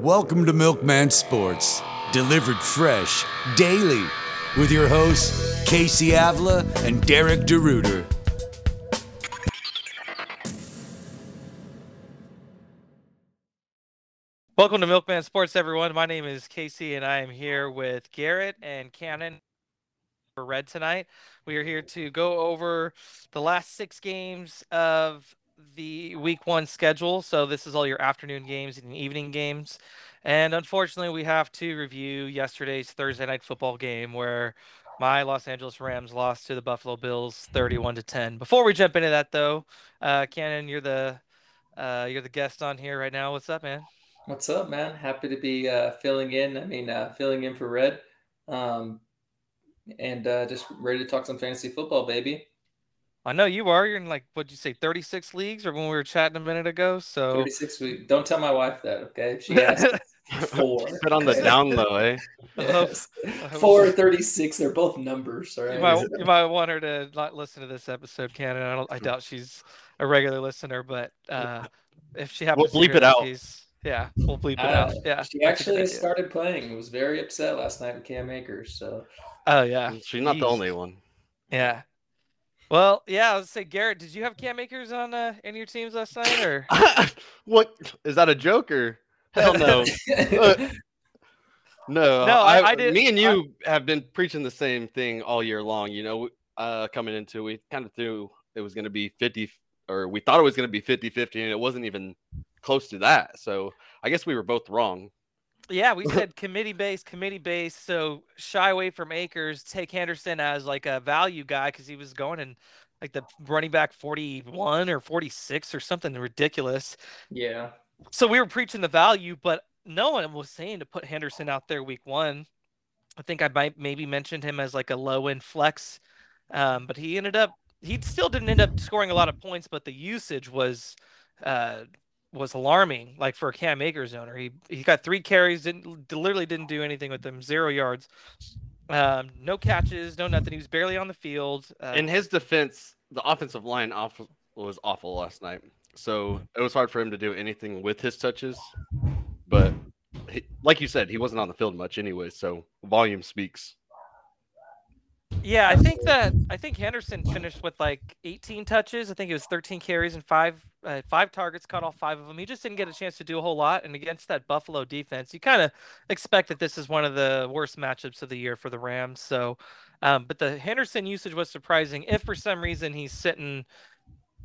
Welcome to Milkman Sports, delivered fresh, daily, with your hosts, Casey Avila and Derek DeRuiter. Welcome to Milkman Sports, everyone. My name is Casey, and I am here with Garrett and Cannon for Red tonight. We are here to go over the last six games of the week one schedule. So, this is all your afternoon games and evening games. And unfortunately, we have to review yesterday's Thursday night football game where my Los Angeles Rams lost to the Buffalo Bills 31 to 10. Before we jump into that, though, uh, Cannon, you're the uh, you're the guest on here right now. What's up, man? What's up, man? Happy to be uh, filling in. I mean, uh, filling in for Red, um, and uh, just ready to talk some fantasy football, baby. I know you are. You're in like what'd you say, 36 leagues, or when we were chatting a minute ago. So 36 weeks. Don't tell my wife that, okay? She has four. Put on the down low, eh? Yes. Four thirty six. They're both numbers, all right? You might, you might want her to not listen to this episode, Cannon. I don't. I doubt she's a regular listener, but uh, if she happens, We'll to bleep hear it out. she's- Yeah, we'll bleep it Uh, out. Yeah, She that's a good actually started playing. Was very upset last night with Cam Akers. So Oh yeah, She's not the only one. Yeah. Well, yeah. I was say, Garrett, did you have Cam Akers on uh, any of your teams last night, or what is that a joke or hell no? Uh, No, No, I- I did- Me and you have been preaching the same thing all year long. You know, uh, coming into we kind of threw it was going to be 50 or we thought it was going to be 50 50 and it wasn't even close to that. So I guess we were both wrong. Yeah, we said committee based, committee based. So shy away from Akers, take Henderson as like a value guy because he was going in like the running back 41 or 46 or something ridiculous. yeah, So we were preaching the value, but no one was saying to put Henderson out there week one. I think I might maybe mentioned him as like a low end flex, um, but he ended up he still didn't end up scoring a lot of points, but the usage was uh, was alarming. Like for a Cam Akers owner, he he got three carries, didn't literally didn't do anything with them, zero yards, um, no catches, no nothing. He was barely on the field. Uh, In his defense, the offensive line off was awful last night. So it was hard for him to do anything with his touches. But he, like you said, he wasn't on the field much anyway. So volume speaks. Yeah, I think that I think Henderson finished with like 18 touches. I think it was 13 carries and five uh, five targets, caught all five of them. He just didn't get a chance to do a whole lot. And against that Buffalo defense, you kind of expect that this is one of the worst matchups of the year for the Rams. So, um, but the Henderson usage was surprising. If for some reason he's sitting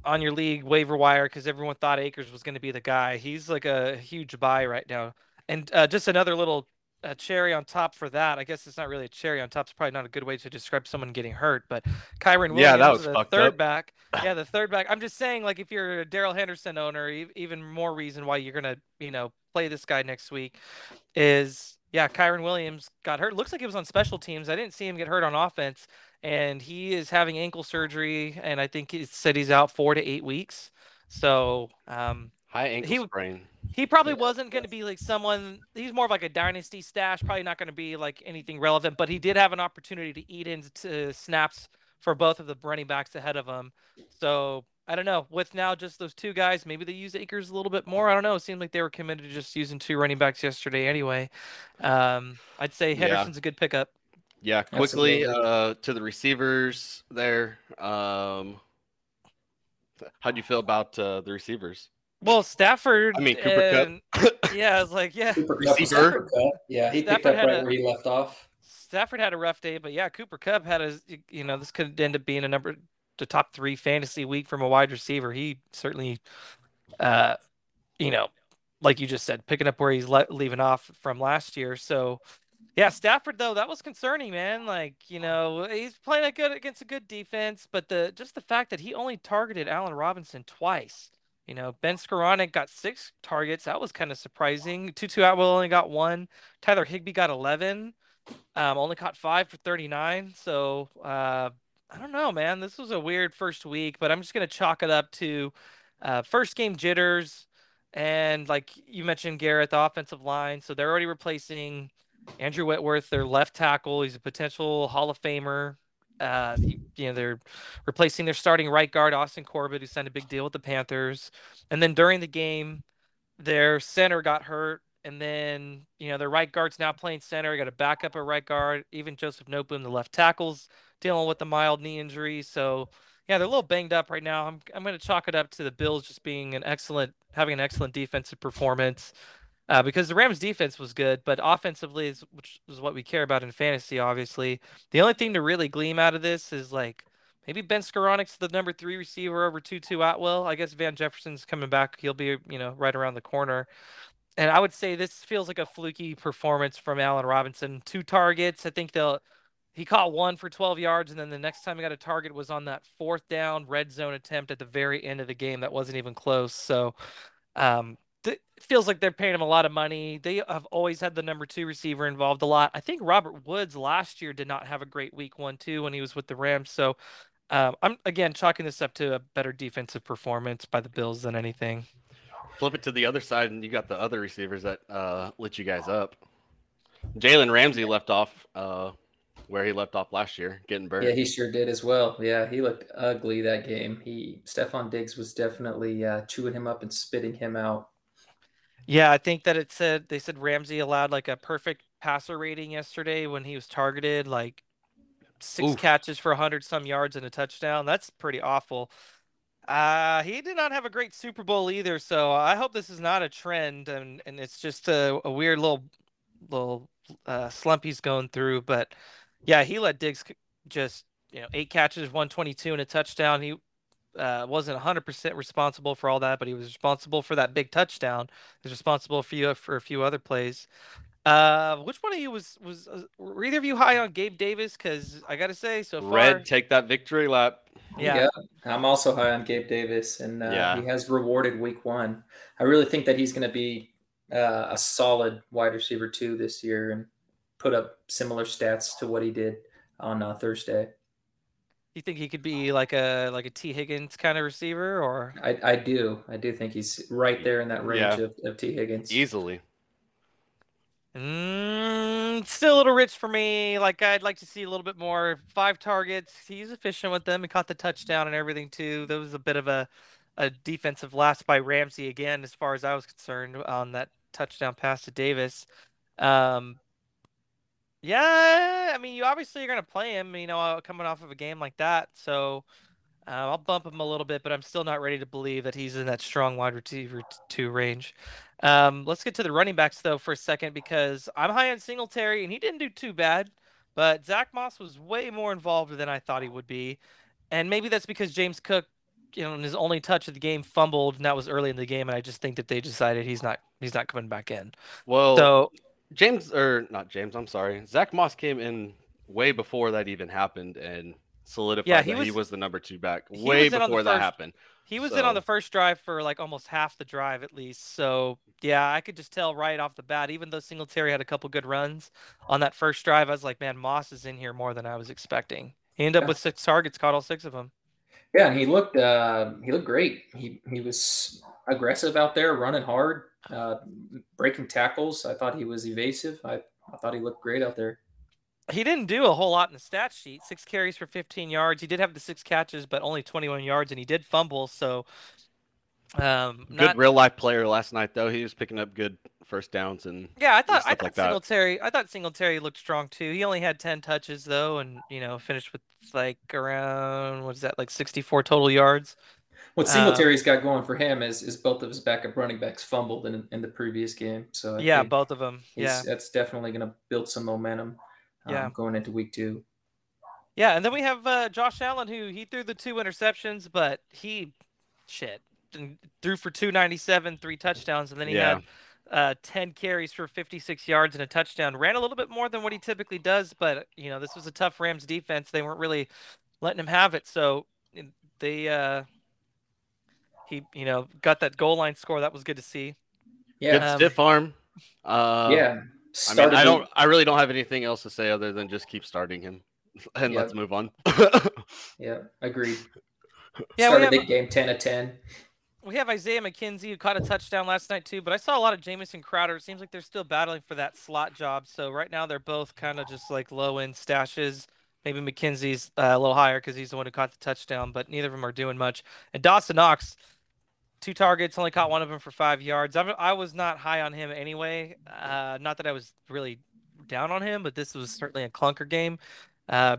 on your league waiver wire because everyone thought Akers was going to be the guy, he's like a huge buy right now. And uh, just another little a cherry on top for that. I guess it's not really a cherry on top. It's probably not a good way to describe someone getting hurt. But Kyren Williams, Yeah, that was the third up. back. Yeah, the third back. I'm just saying, like, if you're a Darrell Henderson owner, even more reason why you're gonna, you know, play this guy next week is yeah, Kyren Williams got hurt. Looks like he was on special teams. I didn't see him get hurt on offense, and he is having ankle surgery, and I think he said he's out four to eight weeks. So um, High ankle He- sprain. he probably Yeah, wasn't going to be like someone. He's more of like a dynasty stash. Probably not going to be like anything relevant. But he did have an opportunity to eat into snaps for both of the running backs ahead of him. So I don't know. With now just those two guys, maybe they use Akers a little bit more. I don't know. It seemed like they were committed to just using two running backs yesterday anyway. Um, I'd say Yeah. Henderson's a good pickup. Yeah, quickly uh, to the receivers there. Um, how do you feel about uh, the receivers? Well, Stafford. I mean, Cooper Kupp. and- Yeah, I was like, yeah. Cooper Kupp Receiver. Cooper Kupp. Yeah, he picked up right a- where he left off. Stafford had a rough day, but yeah, Cooper Kupp had a you know this could end up being a number the top three fantasy week from a wide receiver. He certainly, uh, you know, like you just said, picking up where he's le- leaving off from last year. So, yeah, Stafford though that was concerning, man. Like you know he's playing a good against a good defense, but the just the fact that he only targeted Allen Robinson twice. You know, Ben Skowronek got six targets. That was kind of surprising. Tutu Atwell only got one. Tyler Higbee got 11. Um, only caught five for 39. So uh, I don't know, man. This was a weird first week, but I'm just gonna chalk it up to uh, first game jitters, and like you mentioned, Garrett, the offensive line. So they're already replacing Andrew Whitworth, their left tackle. He's a potential Hall of Famer. Uh, he- you know, they're replacing their starting right guard, Austin Corbett, who signed a big deal with the Panthers. And then during the game, their center got hurt, and then you know their right guard's now playing center. Got a backup at right guard. Even Joseph Noteboom, the left tackles, dealing with a mild knee injury. So yeah, they're a little banged up right now. I'm I'm going to chalk it up to the Bills just being an excellent, having an excellent defensive performance. Uh, because the Rams defense was good, but offensively, is, which is what we care about in fantasy, obviously. The only thing to really gleam out of this is like maybe Ben Skowronek's the number three receiver over Tutu Atwell. I guess Van Jefferson's coming back. He'll be, you know, right around the corner. And I would say this feels like a fluky performance from Allen Robinson. Two targets. I think they'll he caught one for 12 yards, and then the next time he got a target was on that fourth down red zone attempt at the very end of the game that wasn't even close. So um, it feels like they're paying him a lot of money. They have always had the number two receiver involved a lot. I think Robert Woods last year did not have a great week one too when he was with the Rams. So um, I'm again chalking this up to a better defensive performance by the Bills than anything. Flip it to the other side, and you got the other receivers that uh, lit you guys up. Jalen Ramsey left off uh, where he left off last year, getting burned. Yeah, he sure did as well. Yeah, he looked ugly that game. He Stefon Diggs was definitely uh, chewing him up and spitting him out. Yeah, I think that it said they said Ramsey allowed like a perfect passer rating yesterday when he was targeted, like six Oof. catches for 100 some yards and a touchdown. That's pretty awful. Uh, he did not have a great Super Bowl either, so I hope this is not a trend and, and it's just a, a weird little little uh, slump he's going through. But yeah, he let Diggs just you know eight catches, 122 and a touchdown. He uh, wasn't 100% responsible for all that, but he was responsible for that big touchdown. He was responsible for you for a few other plays. Uh, which one of you was was uh, were either of you high on Gabe Davis? Because I gotta say, so far, Red, take that victory lap. yeah, I'm also high on Gabe Davis, and uh, Yeah. he has rewarded Week One. I really think that he's going to be uh, a solid wide receiver too this year, and put up similar stats to what he did on uh, Thursday. You think he could be like a like a Tee Higgins kind of receiver, or I, I do, I do think he's right there in that range Yeah. of, of Tee Higgins. Easily. Mm, still a little rich for me. Like I'd like to see a little bit more. Five targets. He's efficient with them. He caught the touchdown and everything too. There was a bit of a a defensive lapse by Ramsey again, as far as I was concerned, on that touchdown pass to Davis. Um, yeah, I mean, you obviously are going to play him. You know, uh, coming off of a game like that, so. Uh, I'll bump him a little bit, but I'm still not ready to believe that he's in that strong wide receiver two range. Um, let's get to the running backs though for a second because I'm high on Singletary and he didn't do too bad, but Zach Moss was way more involved than I thought he would be, and maybe that's because James Cook, you know, in his only touch of the game fumbled, and that was early in the game, and I just think that they decided he's not he's not coming back in. Well, So James or not James, I'm sorry. Zach Moss came in way before that even happened and solidified Yeah, he that he was- was the number two back way was in before that first- happened. He was in on the first drive for like almost half the drive at least. So yeah, I could just tell right off the bat, even though Singletary had a couple good runs on that first drive, I was like, man, Moss is in here more than I was expecting. He ended up with six targets, caught all six of them. Yeah, and he looked uh, he looked great. He he was aggressive out there, running hard, uh, breaking tackles. I thought he was evasive. I, I thought he looked great out there. He didn't do a whole lot in the stat sheet. Six carries for 15 yards. He did have the six catches, but only 21 yards, and he did fumble. So, um, Good not, real life player last night though. He was picking up good first downs and Yeah, I thought I thought like that. Singletary I thought Singletary looked strong too. He only had ten touches though, and you know finished with like around what is that like sixty four total yards. What Uh, Singletary's got going for him is is both of his backup running backs fumbled in in the previous game. So I yeah, both of them. Yeah, that's definitely going to build some momentum. um, Yeah. going into week two. yeah, and then we have uh, Josh Allen who he threw the two interceptions, but he shit and threw for two ninety seven, three touchdowns, and then he Yeah. had uh, ten carries for fifty six yards and a touchdown. Ran a little bit more than what he typically does, but you know this was a tough Rams defense. They weren't really letting him have it, so they. Uh, he, you know, got that goal line score. That was good to see. Yeah, good Um, stiff arm. Uh, yeah. I mean, I don't. I really don't have anything else to say other than just keep starting him, and Yeah. let's move on. Yeah, agreed. Yeah, we Started have- the game ten of ten. We have Isaiah McKenzie who caught a touchdown last night too, but I saw a lot of Jamison Crowder. It seems like they're still battling for that slot job. So right now they're both kind of just like low end stashes. Maybe McKenzie's uh, a little higher because he's the one who caught the touchdown, but neither of them are doing much. And Dawson Knox, two targets, only caught one of them for five yards. I'm, I was not high on him anyway. Uh, not that I was really down on him, but this was certainly a clunker game. Uh,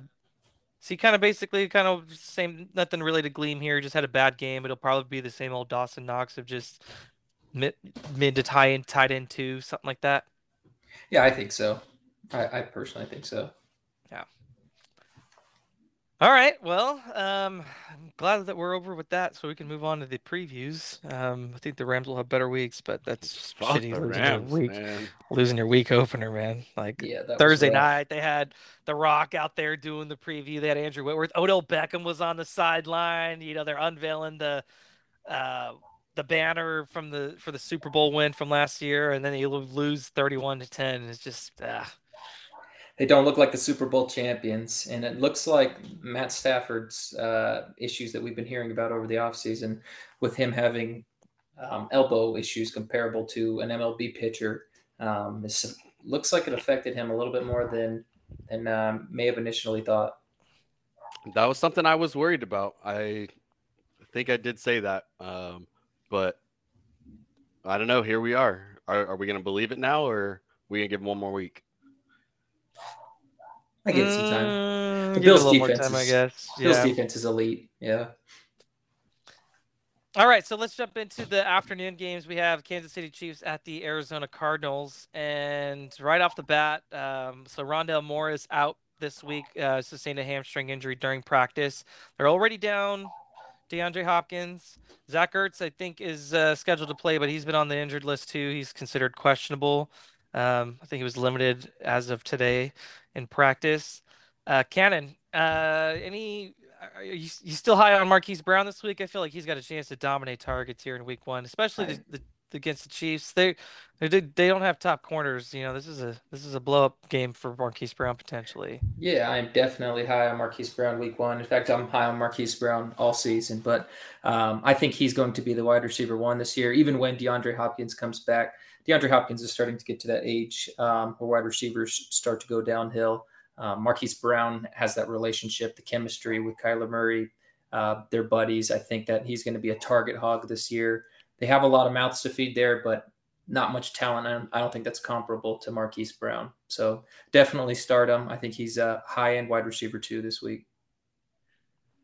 so he kind of basically kind of same, nothing really to gleam here. Just had a bad game. It'll probably be the same old Dawson Knox of just mid, mid to tie in, tied into something like that. Yeah, I think so. I, I personally think so. All right. Well, um, I'm glad that we're over with that, so we can move on to the previews. Um, I think the Rams will have better weeks, but that's just Fuck shitty the losing Rams, your week, man. losing your week opener, man. Like Yeah, Thursday night, they had The Rock out there doing the preview. They had Andrew Whitworth. Odell Beckham was on the sideline. You know, they're unveiling the uh, the banner from the for the Super Bowl win from last year, and then you lose thirty-one to ten. It's just ah. They don't look like the Super Bowl champions, and it looks like Matt Stafford's uh, issues that we've been hearing about over the offseason with him having um, elbow issues comparable to an MLB pitcher. Um, this looks like it affected him a little bit more than than um, may have initially thought. That was something I was worried about. I think I did say that, um, but I don't know. Here we are. Are, are we going to believe it now, or we going to give him one more week? I give it some time. Mm, The Bills' a little more defense time, I is- guess. Bills defense is elite. Yeah. All right, so let's jump into the afternoon games. We have Kansas City Chiefs at the Arizona Cardinals, and right off the bat, um, so Rondale Moore is out this week, uh, sustained a hamstring injury during practice. They're already down DeAndre Hopkins. Zach Ertz, I think, is uh, scheduled to play, but he's been on the injured list too. He's considered questionable. Um, I think he was limited as of today in practice. Uh, Cannon, uh, any are you, you still high on Marquise Brown this week? I feel like he's got a chance to dominate targets here in Week One, especially the, the, against the Chiefs. They they they don't have top corners. You know, this is a this is a blow up game for Marquise Brown potentially. Yeah, I'm definitely high on Marquise Brown week one. In fact, I'm high on Marquise Brown all season, but um, I think he's going to be the wide receiver one this year, even when DeAndre Hopkins comes back. DeAndre Hopkins is starting to get to that age um, where wide receivers start to go downhill. Um, Marquise Brown has that relationship, the chemistry with Kyler Murray. Uh, they're buddies. I think that he's going to be a target hog this year. They have a lot of mouths to feed there, but not much talent. I don't, I don't think that's comparable to Marquise Brown. So definitely start him. I think he's a high end wide receiver two this week.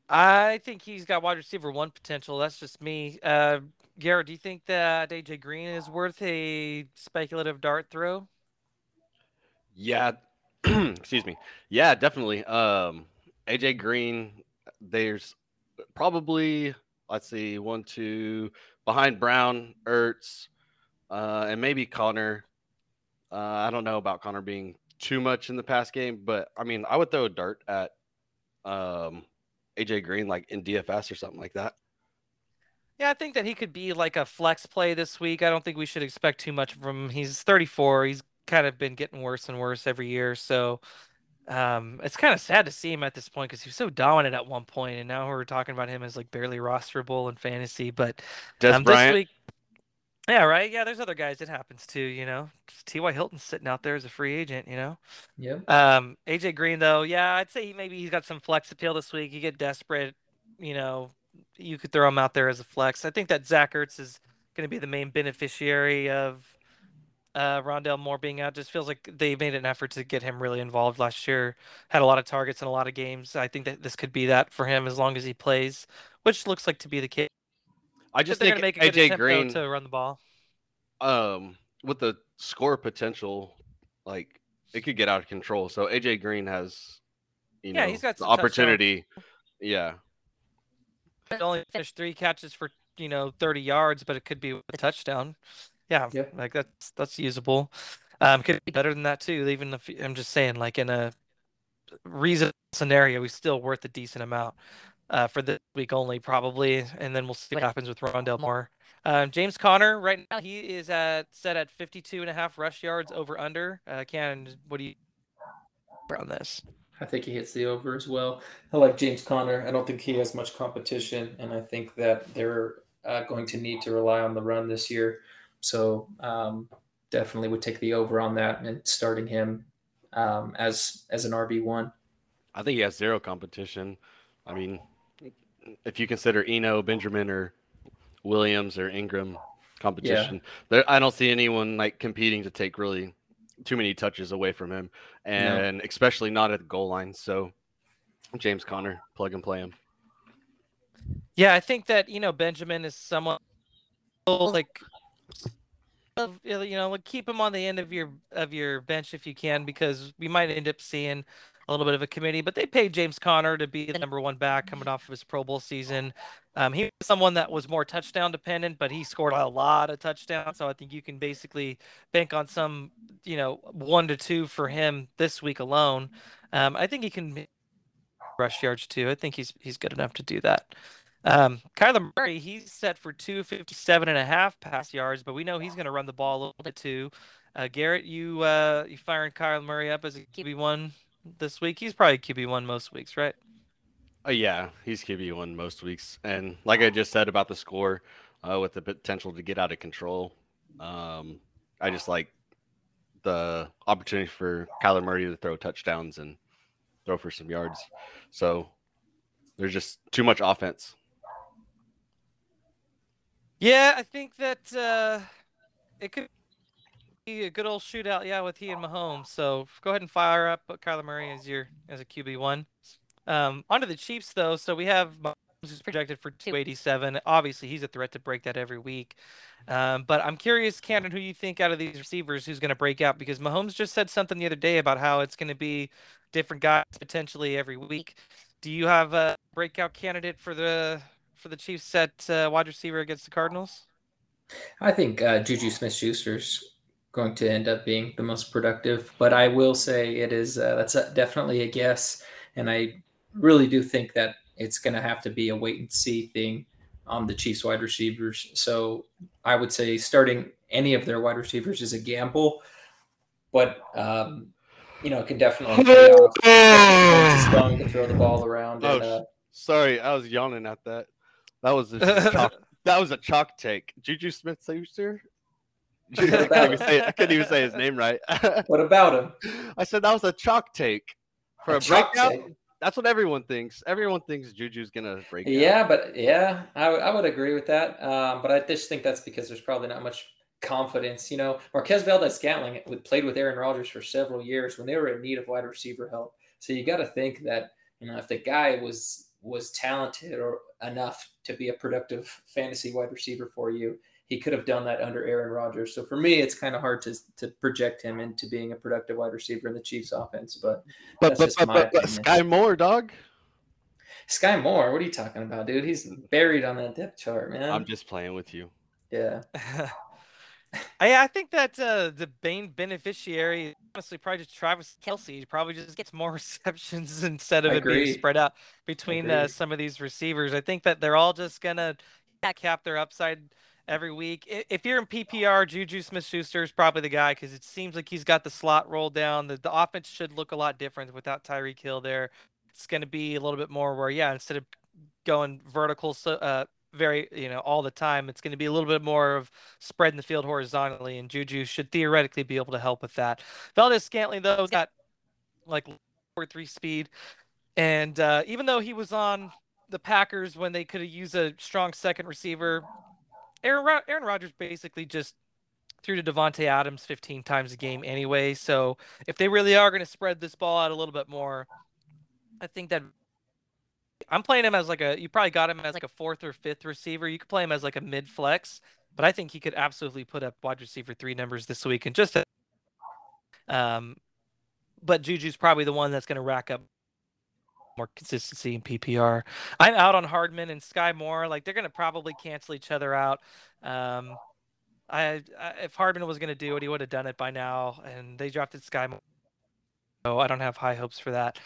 I think he's got wide receiver one potential. That's just me. Uh, Garrett, do you think that AJ Green is worth a speculative dart throw? Yeah. Excuse me. Yeah, definitely. Um, AJ Green, there's probably let's see, one, two behind Brown, Ertz, uh, and maybe Conner. Uh, I don't know about Conner being too much in the past game, but I mean, I would throw a dart at um, AJ Green like in DFS or something like that. Yeah, I think that he could be like a flex play this week. I don't think we should expect too much from him. He's 34. He's kind of been getting worse and worse every year. So um, it's kind of sad to see him at this point because he was so dominant at one point, and now we're talking about him as like barely rosterable in fantasy. But Des um, this week, yeah, right. Yeah, there's other guys it happens to. You know, T.Y. Hilton's sitting out there as a free agent. You know. Yeah. Um, AJ Green though, yeah, I'd say he, maybe he's got some flex appeal this week. You get desperate, you know, you could throw him out there as a flex. I think that Zach Ertz is going to be the main beneficiary of uh, Rondale Moore being out. Just feels like they made an effort to get him really involved last year. Had a lot of targets in a lot of games. I think that this could be that for him as long as he plays, which looks like to be the case. I just think make a AJ Green to run the ball. um with the score potential like it could get out of control so aj green has you Yeah, know he's got the some touchdown- opportunity yeah only finished three catches for you know 30 yards, but it could be a touchdown. Yeah, Yep. like that's that's usable. Um, could be better than that too. Even if I'm just saying, like in a reasonable scenario, he's still worth a decent amount uh, for this week only, probably, and then we'll see what happens with Rondale Moore. Um, James Conner, right now, he is at set at 52 and a half rush yards over under. Uh, Cannon, what do you around this? I think he hits the over as well. I like James Conner. I don't think he has much competition, and I think that they're uh, going to need to rely on the run this year. So um, definitely would take the over on that and starting him um, as as an RB one. i think he has zero competition i mean if you consider eno benjamin or Williams or Ingram competition. Yeah. There, I don't see anyone like competing to take really too many touches away from him, and no. especially not at the goal line. So James Conner, plug and play him. Yeah, I think that you know Benjamin is someone like you know keep him on the end of your of your bench if you can because we might end up seeing a little bit of a committee. But they paid James Conner to be the number one back coming off of his Pro Bowl season. Um, he was someone that was more touchdown dependent, but he scored a lot of touchdowns. So I think you can basically bank on some, you know, one to two for him this week alone. Um, I think he can rush yards too. I think he's he's good enough to do that. Um, Kyler Murray, he's set for 257 and a half pass yards, but we know he's going to run the ball a little bit too. Uh, Garrett, you uh, you firing Kyler Murray up as a QB one this week? He's probably QB one most weeks, right? Uh, yeah, he's QB one most weeks, and like I just said about the score, uh, with the potential to get out of control, um, I just like the opportunity for Kyler Murray to throw touchdowns and throw for some yards. So there's just too much offense. Yeah, I think that uh, it could be a good old shootout. Yeah, with he and Mahomes. So go ahead and fire up Kyler Murray as your as a QB one. Um, onto the Chiefs though. So we have Mahomes who's projected for 287. Obviously, he's a threat to break that every week. Um, but I'm curious, Cannon, who you think out of these receivers who's going to break out? Because Mahomes just said something the other day about how it's going to be different guys potentially every week. Do you have a breakout candidate for the for the Chiefs at uh, wide receiver against the Cardinals? I think uh, Juju Smith-Schuster's going to end up being the most productive, but I will say it is uh, that's a, definitely a guess, and I really do think that it's going to have to be a wait and see thing on the Chiefs wide receivers. So I would say starting any of their wide receivers is a gamble, but um, you know, it can definitely. Just going to throw the ball around. Oh, and, uh, sorry, I was yawning at that. That was a chalk, that was a chalk take. Juju Smith Schuster. I couldn't, even say, I couldn't even say his name right. what about him? I said that was a chalk take for a, a breakout. Take? That's what everyone thinks. Everyone thinks Juju's gonna break. Yeah, out. but yeah, I, w- I would agree with that. Um, but I just think that's because there's probably not much confidence. You know, Marquez Valdes Scantling played with Aaron Rodgers for several years when they were in need of wide receiver help. So you got to think that you know if the guy was was talented or enough to be a productive fantasy wide receiver for you, he could have done that under Aaron Rodgers. So for me, it's kind of hard to to project him into being a productive wide receiver in the Chiefs offense. But but but, but, but Sky Moore, dog. Sky Moore, what are you talking about, dude? He's buried on that depth chart, man. I'm just playing with you. Yeah. I, I think that uh, the main beneficiary, honestly, probably just Travis Kelce. He probably just gets more receptions instead of it being spread out between uh, some of these receivers. I think that they're all just gonna cap their upside every week. If you're in PPR, Juju Smith-Schuster is probably the guy because it seems like he's got the slot rolled down. The, the offense should look a lot different without Tyreek Hill there. It's going to be a little bit more where, yeah, instead of going vertical, so uh, very you know all the time. It's going to be a little bit more of spreading the field horizontally, and Juju should theoretically be able to help with that. Valdes-Scantling though has got like four three speed, and uh, even though he was on the Packers when they could have used a strong second receiver, Aaron Aaron Rodgers basically just threw to Davante Adams 15 times a game anyway. So if they really are going to spread this ball out a little bit more, I think that I'm playing him as like a. You probably got him as like a fourth or fifth receiver. You could play him as like a mid flex, but I think he could absolutely put up wide receiver three numbers this week and just. A, Um, but Juju's probably the one that's going to rack up more consistency in PPR. I'm out on Hardman and Sky Moore. Like they're going to probably cancel each other out. Um, I, I if Hardman was going to do it, he would have done it by now. And they drafted Sky Moore. So I don't have high hopes for that.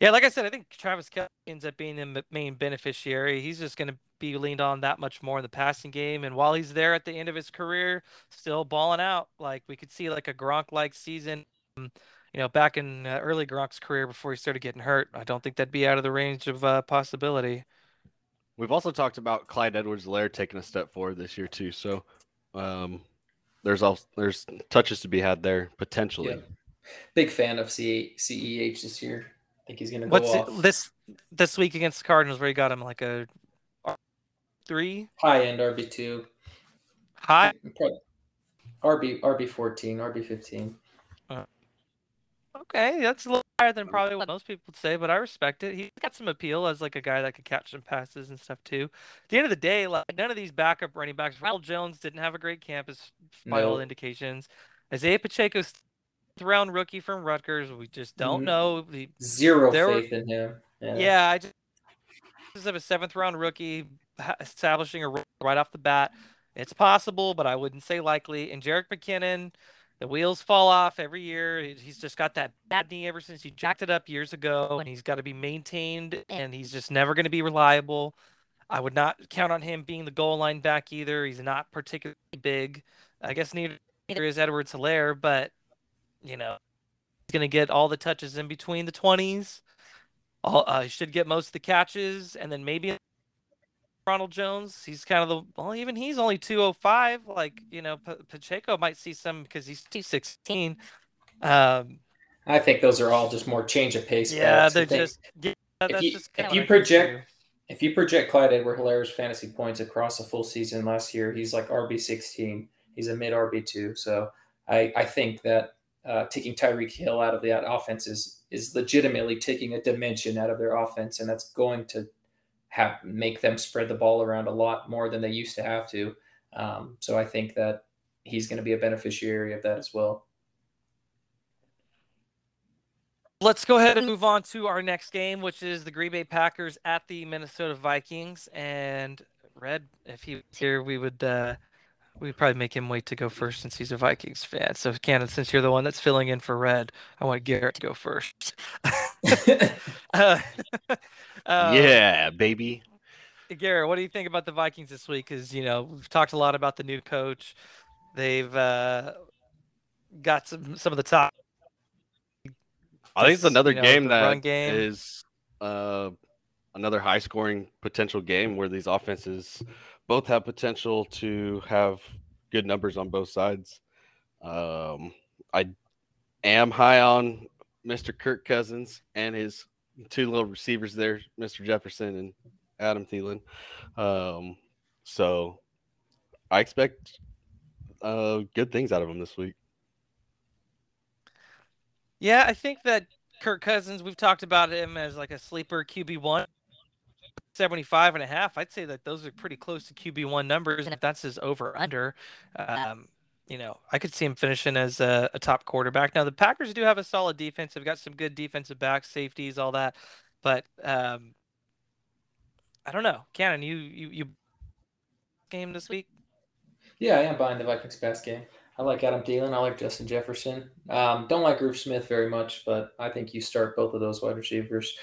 Yeah, like I said, I think Travis Kelce ends up being the main beneficiary. He's just going to be leaned on that much more in the passing game, and while he's there at the end of his career, still balling out. Like we could see like a Gronk-like season, um, you know, back in uh, early Gronk's career before he started getting hurt. I don't think that'd be out of the range of uh, possibility. We've also talked about Clyde Edwards Lair taking a step forward this year too. So um, there's also there's touches to be had there potentially. Yeah. Big fan of C- CEH this year think he's going to go What's off. It, this this week against the Cardinals where he got him like a three, High end RB two. high. RB RB fourteen, RB fifteen. Uh, okay, that's a little higher than probably what most people would say, but I respect it. He's got some appeal as like a guy that could catch some passes and stuff too. At the end of the day, like none of these backup running backs, Ronald Jones didn't have a great camp, as by all No. indications. Isaiah Pacheco's round rookie from Rutgers. We just don't Mhm. know. Zero There were- faith in him. Yeah. yeah, I just of a seventh round rookie establishing a right off the bat. It's possible, but I wouldn't say likely. And Jerick McKinnon, the wheels fall off every year. He's just got that bad knee ever since he jacked it up years ago, and he's got to be maintained, and he's just never going to be reliable. I would not count on him being the goal line back either. He's not particularly big. I guess neither is Edwards Helaire, but you know, he's going to get all the touches in between the 20s. All, uh, he should get most of the catches, and then maybe Ronald Jones. He's kind of the well, even he's only 205. Like you know, P- Pacheco might see some because he's 216. Um, I think those are all just more change of pace. yeah, bets. They're just yeah, that's you- just if you what I think project- if you project Clyde Edward Helaire's fantasy points across a full season last year, he's like RB sixteen. He's a mid RB two. So I I think that uh, taking Tyreek Hill out of that offense is is legitimately taking a dimension out of their offense, and that's going to have make them spread the ball around a lot more than they used to have to. Um, so I think that he's going to be a beneficiary of that as well. Let's go ahead and move on to our next game, which is the Green Bay Packers at the Minnesota Vikings. And Red, if he was here, we would uh, we'd probably make him wait to go first since he's a Vikings fan. So, Cannon, since you're the one that's filling in for Red, I want Garrett to go first. uh, um, yeah, baby. Garrett, what do you think about the Vikings this week? Because you know we've talked a lot about the new coach. They've uh, got some some of the top. I think it's another you know, game the that game. is uh, another high scoring potential game where these offenses both have potential to have good numbers on both sides. Um, I am high on Mr. Kirk Cousins and his two little receivers there, Mr. Jefferson and Adam Thielen. Um, so I expect uh, good things out of him this week. Yeah, I think that Kirk Cousins, we've talked about him as like a sleeper QB1, 75 and a half. I'd say that those are pretty close to QB1 numbers. And if that's his over under, um, you know, I could see him finishing as a, a top quarterback. Now, the Packers do have a solid defense. They've got some good defensive backs, safeties, all that. But um, I don't know. Cannon, you, you, you game this week? Yeah, I am buying the Vikings pass game. I like Adam Thielen. I like Justin Jefferson. Um, don't like Roof Smith very much, but I think you start both of those wide receivers.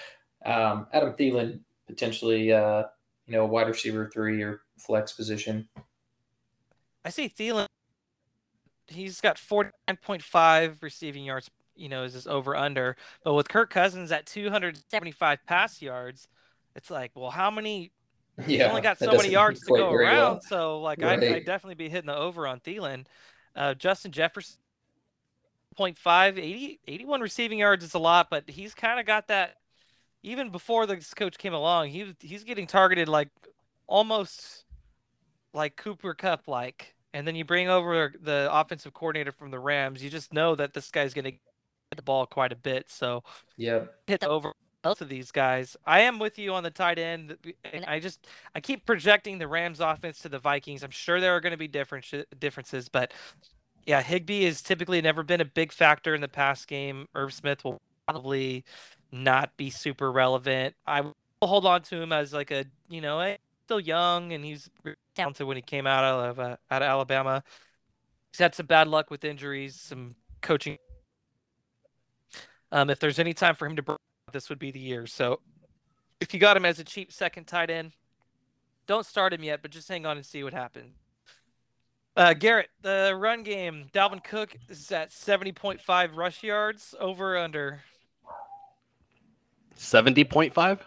Um, Adam Thielen potentially, uh, you know, wide receiver three or flex position. I see Thielen. He's got 49.5 receiving yards, you know, is this over under. But with Kirk Cousins at 275 pass yards, it's like, well, how many? He's Yeah, only got so many yards to go around. well. So, like, I'd, I'd definitely be hitting the over on Thielen. Uh, Justin Jefferson, 0.5, 80, 81 receiving yards is a lot, but he's kind of got that. Even before this coach came along, he he's getting targeted like almost like Cooper Kupp like. And then you bring over the offensive coordinator from the Rams, you just know that this guy's going to get the ball quite a bit. So yeah, hit over both of these guys. I am with you on the tight end. I just I keep projecting the Rams offense to the Vikings. I'm sure there are going to be different differences, but yeah, Higbee has typically never been a big factor in the pass game. Irv Smith will probably not be super relevant. I will hold on to him as like a you know eh, still young and he's talented when he came out of uh, out of Alabama. He's had some bad luck with injuries, some coaching. Um, if there's any time for him to break, this would be the year. So if you got him as a cheap second tight end, don't start him yet, but just hang on and see what happens. Uh, Garrett, the run game, Dalvin Cook is at 70.5 rush yards, over or under. 70.5?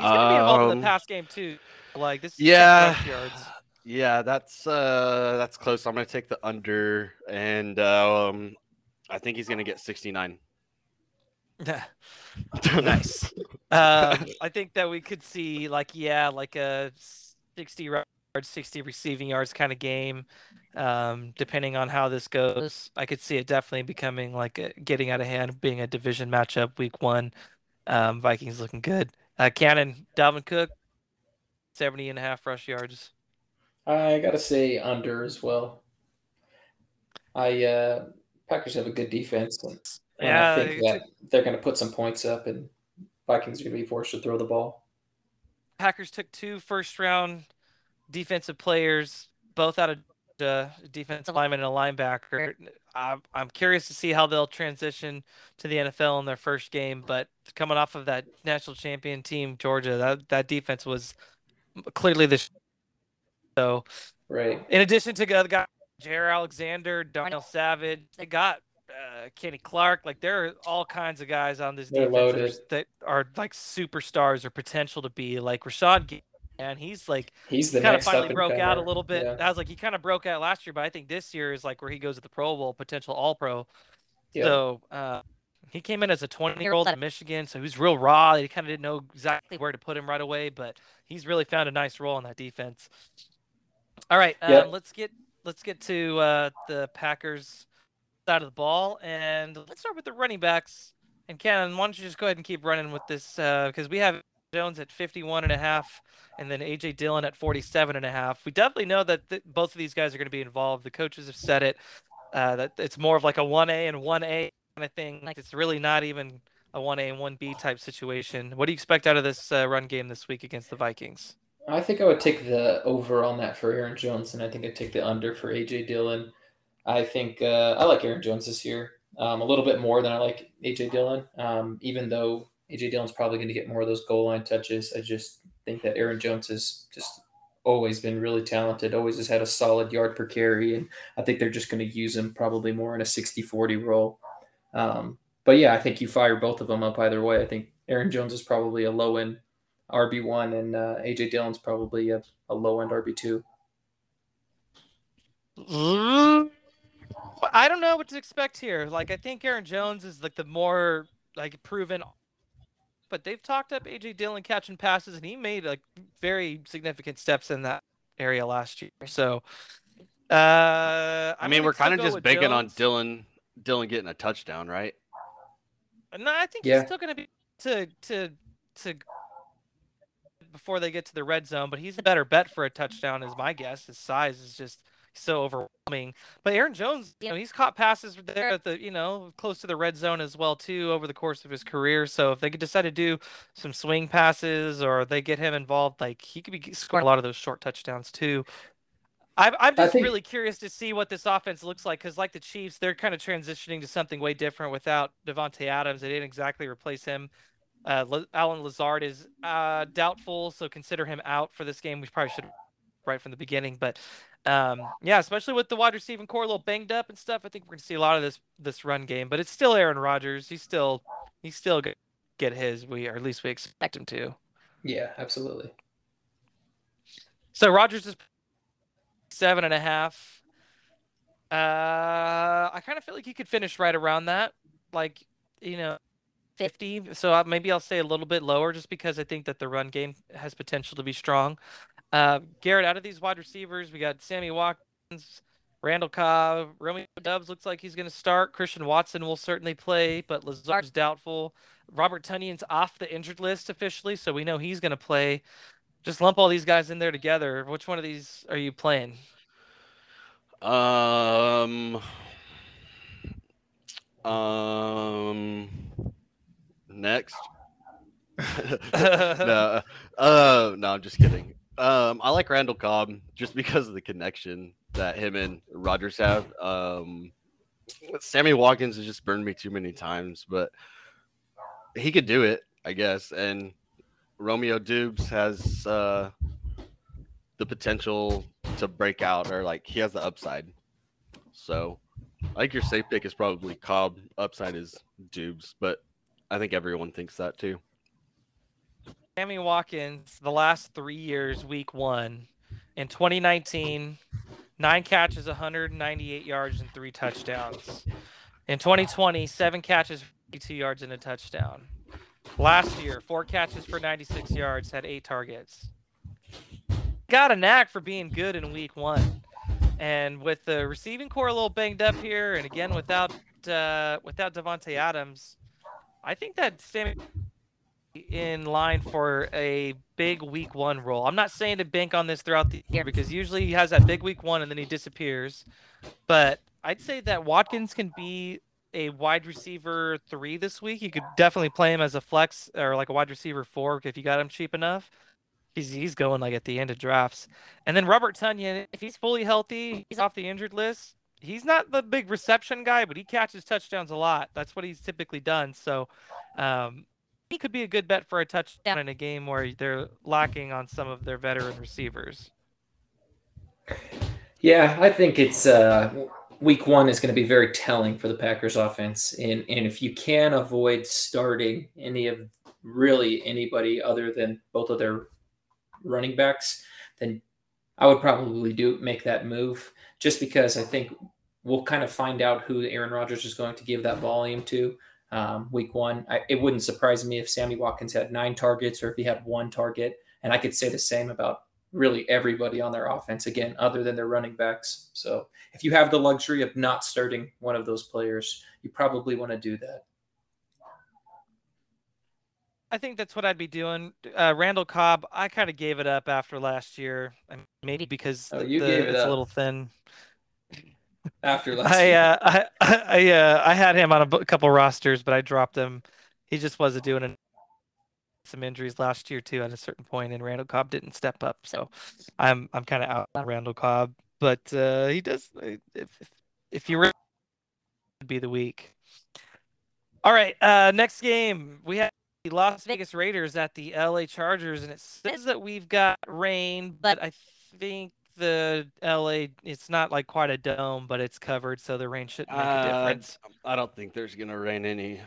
He's going to be involved in the pass game too. Like this is yeah. yards. Yeah, that's uh that's close. I'm gonna take the under and um I think he's gonna get 69. nice. um, I think that we could see like yeah, like a 60 yards, 60 receiving yards kind of game. Um, depending on how this goes, I could see it definitely becoming like a, getting out of hand, being a division matchup week one. Um, Vikings looking good. Uh, Cannon, Dalvin Cook, 70 and a half rush yards. I gotta say under as well. I uh Packers have a good defense, and, and Yeah, I think that they're going to put some points up, and Vikings are going to be forced to throw the ball. Packers took two first round defensive players, both out of uh, defensive lineman and a linebacker. I'm, I'm curious to see how they'll transition to the NFL in their first game. But coming off of that national champion team, Georgia, that, that defense was clearly the. sh- So, Right. in addition to the guy, Jaire Alexander, Darnell Savage, they got uh, Kenny Clark. Like there are all kinds of guys on this They're defense that are, that are like superstars or potential to be. Like Rashad, and he's like He's the kind of finally up and broke out a little bit. Yeah. I was like, he kind of broke out last year, but I think this year is like where he goes to the Pro Bowl, potential All Pro. Yeah. So uh, he came in as a 20 year old at Michigan, so he's real raw. They kind of didn't know exactly where to put him right away, but he's really found a nice role in that defense. All right, um, Yeah. let's get let's get to uh, the Packers side of the ball, and let's start with the running backs. And Cannon, why don't you just go ahead and keep running with this because we have Jones at 51 and a half and then AJ Dillon at 47 and a half. We definitely know that th- both of these guys are going to be involved. The coaches have said it uh, that it's more of like a 1A and 1A kind of thing. Like it's really not even a 1A and 1B type situation. What do you expect out of this uh, run game this week against the Vikings? I think I would take the over on that for Aaron Jones, and I think I'd take the under for AJ Dillon. I think uh, I like Aaron Jones this year um, a little bit more than I like AJ Dillon. Um, even though AJ Dillon's probably going to get more of those goal line touches, I just think that Aaron Jones has just always been really talented. Always has had a solid yard per carry, and I think they're just going to use him probably more in a 60-40 role. Um, but yeah, I think you fire both of them up either way. I think Aaron Jones is probably a low end RB one, and uh, AJ Dillon's probably a, a low end RB two. I don't know what to expect here. Like I think Aaron Jones is like the more like proven but they've talked up AJ Dillon catching passes and he made like very significant steps in that area last year. So uh I mean, we're kind of just big banking on Dillon Dillon getting a touchdown, right? No, I think Yeah. he's still going to be to to to before they get to the red zone, but he's a better bet for a touchdown, is my guess. His size is just so overwhelming. But Aaron Jones, you know, he's caught passes there at the you know close to the red zone as well too over the course of his career. So if they could decide to do some swing passes or they get him involved, like he could be scoring a lot of those short touchdowns too. I'm, I'm just think- really curious to see what this offense looks like because, like the Chiefs, they're kind of transitioning to something way different without Davante Adams. They didn't exactly replace him. Uh, La- Allen Lazard is uh, doubtful, so consider him out for this game. We probably should right from the beginning, but um, yeah, especially with the wide receiving core a little banged up and stuff, I think we're gonna see a lot of this this run game. But it's still Aaron Rodgers. He's still he's still gonna get his. We or at least we expect him to. Yeah, absolutely. So Rodgers is seven and a half. Uh, I kind of feel like he could finish right around that, like you know, fifty. So maybe I'll say a little bit lower, just because I think that the run game has potential to be strong. Uh, Garrett, out of these wide receivers, we got Sammy Watkins, Randall Cobb, Romeo Doubs looks like he's going to start. Christian Watson will certainly play, but Lazard's doubtful. Robert Tonyan's off the injured list officially, so we know he's going to play. Just lump all these guys in there together. Which one of these are you playing? Um. Um. Next. no, uh, no, I'm just kidding. Um, I like Randall Cobb just because of the connection that him and Rodgers have. Um, Sammy Watkins has just burned me too many times, but he could do it, I guess. And Romeo Doubs has uh, the potential to break out, or like he has the upside. So, I think your safe pick is probably Cobb. Upside is Doubs, but I think everyone thinks that too. Sammy Watkins, the last three years, week one. In 2019, nine catches, 198 yards, and three touchdowns. In 2020, seven catches, two yards and a touchdown. Last year, four catches for 96 yards, had eight targets. Got a knack for being good in week one. And with the receiving core a little banged up here, and again without uh, without Davante Adams, I think that Sammy in line for a big week one role. I'm not saying to bank on this throughout the year because usually he has that big week one and then he disappears. But I'd say that Watkins can be a wide receiver three this week. You could definitely play him as a flex or like a wide receiver four if you got him cheap enough. He's he's going like at the end of drafts. And then Robert Tonyan, if he's fully healthy, he's off the injured list. He's not the big reception guy, but he catches touchdowns a lot. That's what he's typically done. So um, he could be a good bet for a touchdown in a game where they're lacking on some of their veteran receivers. Yeah, I think it's uh, week one is going to be very telling for the Packers offense. And, and if you can avoid starting any of really anybody other than both of their running backs, then I would probably do make that move just because I think we'll kind of find out who Aaron Rodgers is going to give that volume to um, week one. I, it wouldn't surprise me if Sammy Watkins had nine targets or if he had one target. And I could say the same about really everybody on their offense again, other than their running backs. So if you have the luxury of not starting one of those players, you probably want to do that. I think that's what I'd be doing. Uh, Randall Cobb, I kind of gave it up after last year, maybe because oh, the, it's up. a little thin. After last, I uh, I I uh, I had him on a couple rosters, but I dropped him. He just wasn't doing it some injuries last year too at a certain point, and Randall Cobb didn't step up. So I'm I'm kind of out on Randall Cobb, but uh, he does. Uh, if if, if you be the week. All right, uh, next game we have the Las Vegas Raiders at the LA Chargers, and it says that we've got rain, but I think the LA it's not like quite a dome, but it's covered, so the rain shouldn't make a uh, difference. I don't think there's gonna rain any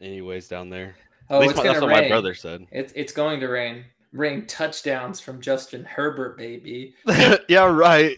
anyways down there. Oh, it's my, that's what rain. my brother said. It's it's going to rain. Rain touchdowns from Justin Herbert, baby. yeah, right.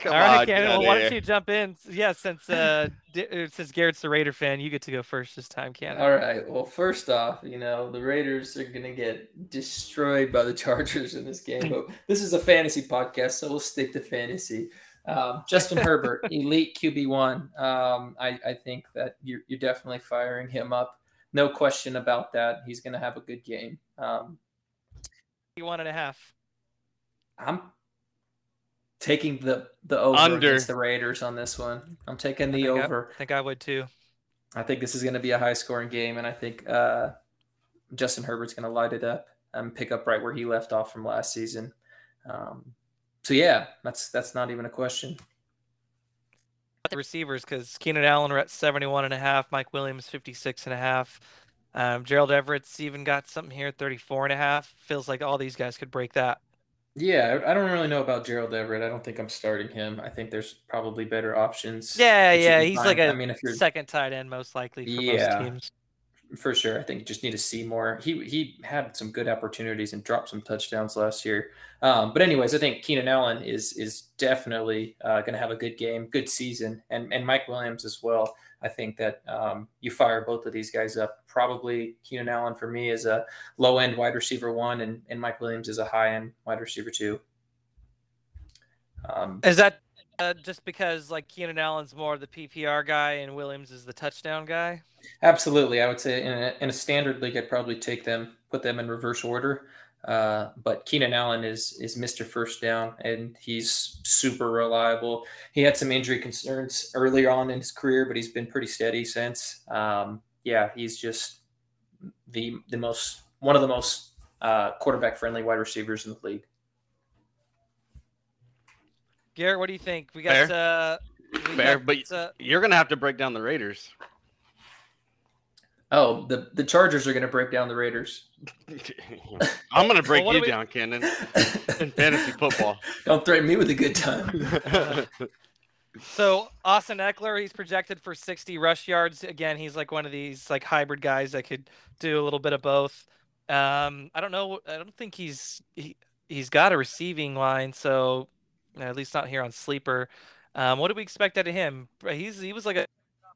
Come All right, Cannon. Well, why don't you jump in? Yeah, since uh, uh, since Garrett's the Raider fan, you get to go first this time, Cannon. All right. Well, first off, you know the Raiders are gonna get destroyed by the Chargers in this game, but this is a fantasy podcast, so we'll stick to fantasy. Um, Justin Herbert, elite QB one. Um, I, I think that you're, you're definitely firing him up no question about that. He's going to have a good game. Um, one and a half. I'm taking the the over Under. against the Raiders on this one. I'm taking the I over. I, think I would too. I think this is going to be a high scoring game, and I think uh, Justin Herbert's going to light it up and pick up right where he left off from last season. Um, so yeah, that's that's not even a question the receivers because Keenan Allen are at 71 and a half, Mike Williams 56 and a half. Um, Gerald Everett's even got something here, 34 and a half. Feels like all these guys could break that. Yeah, I don't really know about Gerald Everett. I don't think I'm starting him. I think there's probably better options. Yeah, yeah, he's find. like a I mean, if you're second tight end most likely for yeah. most teams for sure. I think you just need to see more. He he had some good opportunities and dropped some touchdowns last year. Um, but anyways, I think Keenan Allen is is definitely uh, going to have a good game, good season, and and Mike Williams as well. I think that um, you fire both of these guys up. Probably Keenan Allen for me is a low end wide receiver one, and and Mike Williams is a high end wide receiver two. Um, is that uh, just because like Keenan Allen's more the PPR guy and Williams is the touchdown guy? Absolutely, I would say in a, in a standard league, I'd probably take them, put them in reverse order. Uh, but Keenan Allen is is Mr. First Down, and he's super reliable. He had some injury concerns earlier on in his career, but he's been pretty steady since. Um, yeah, he's just the the most one of the most uh, quarterback friendly wide receivers in the league. Garrett, what do you think? We got Fair, uh, we Fair got, but uh, you're gonna have to break down the Raiders. Oh, the the Chargers are going to break down the Raiders. I'm going to break well, you we... down, Cannon, in fantasy football. Don't threaten me with a good time. so Austin Ekeler, he's projected for 60 rush yards. Again, he's like one of these like hybrid guys that could do a little bit of both. Um, I don't know. I don't think he's he, he's got a receiving line, so at least not here on sleeper. Um, what do we expect out of him? He's he was like a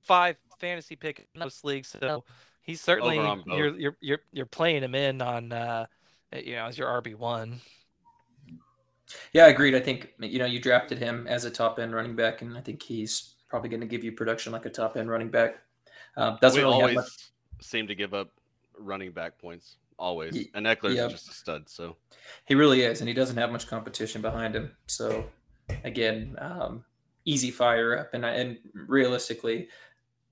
five fantasy pick in most leagues, so he's certainly Over on both. you're you're you're you're playing him in on uh you know as your RB one. Yeah, I agreed. I think you know you drafted him as a top end running back, and I think he's probably going to give you production like a top end running back. Uh, doesn't we really always have much. seem to give up running back points always, Ye- and Ekeler's yep. just a stud. So He really is, and he doesn't have much competition behind him. So again, um, easy fire up, and I- and realistically,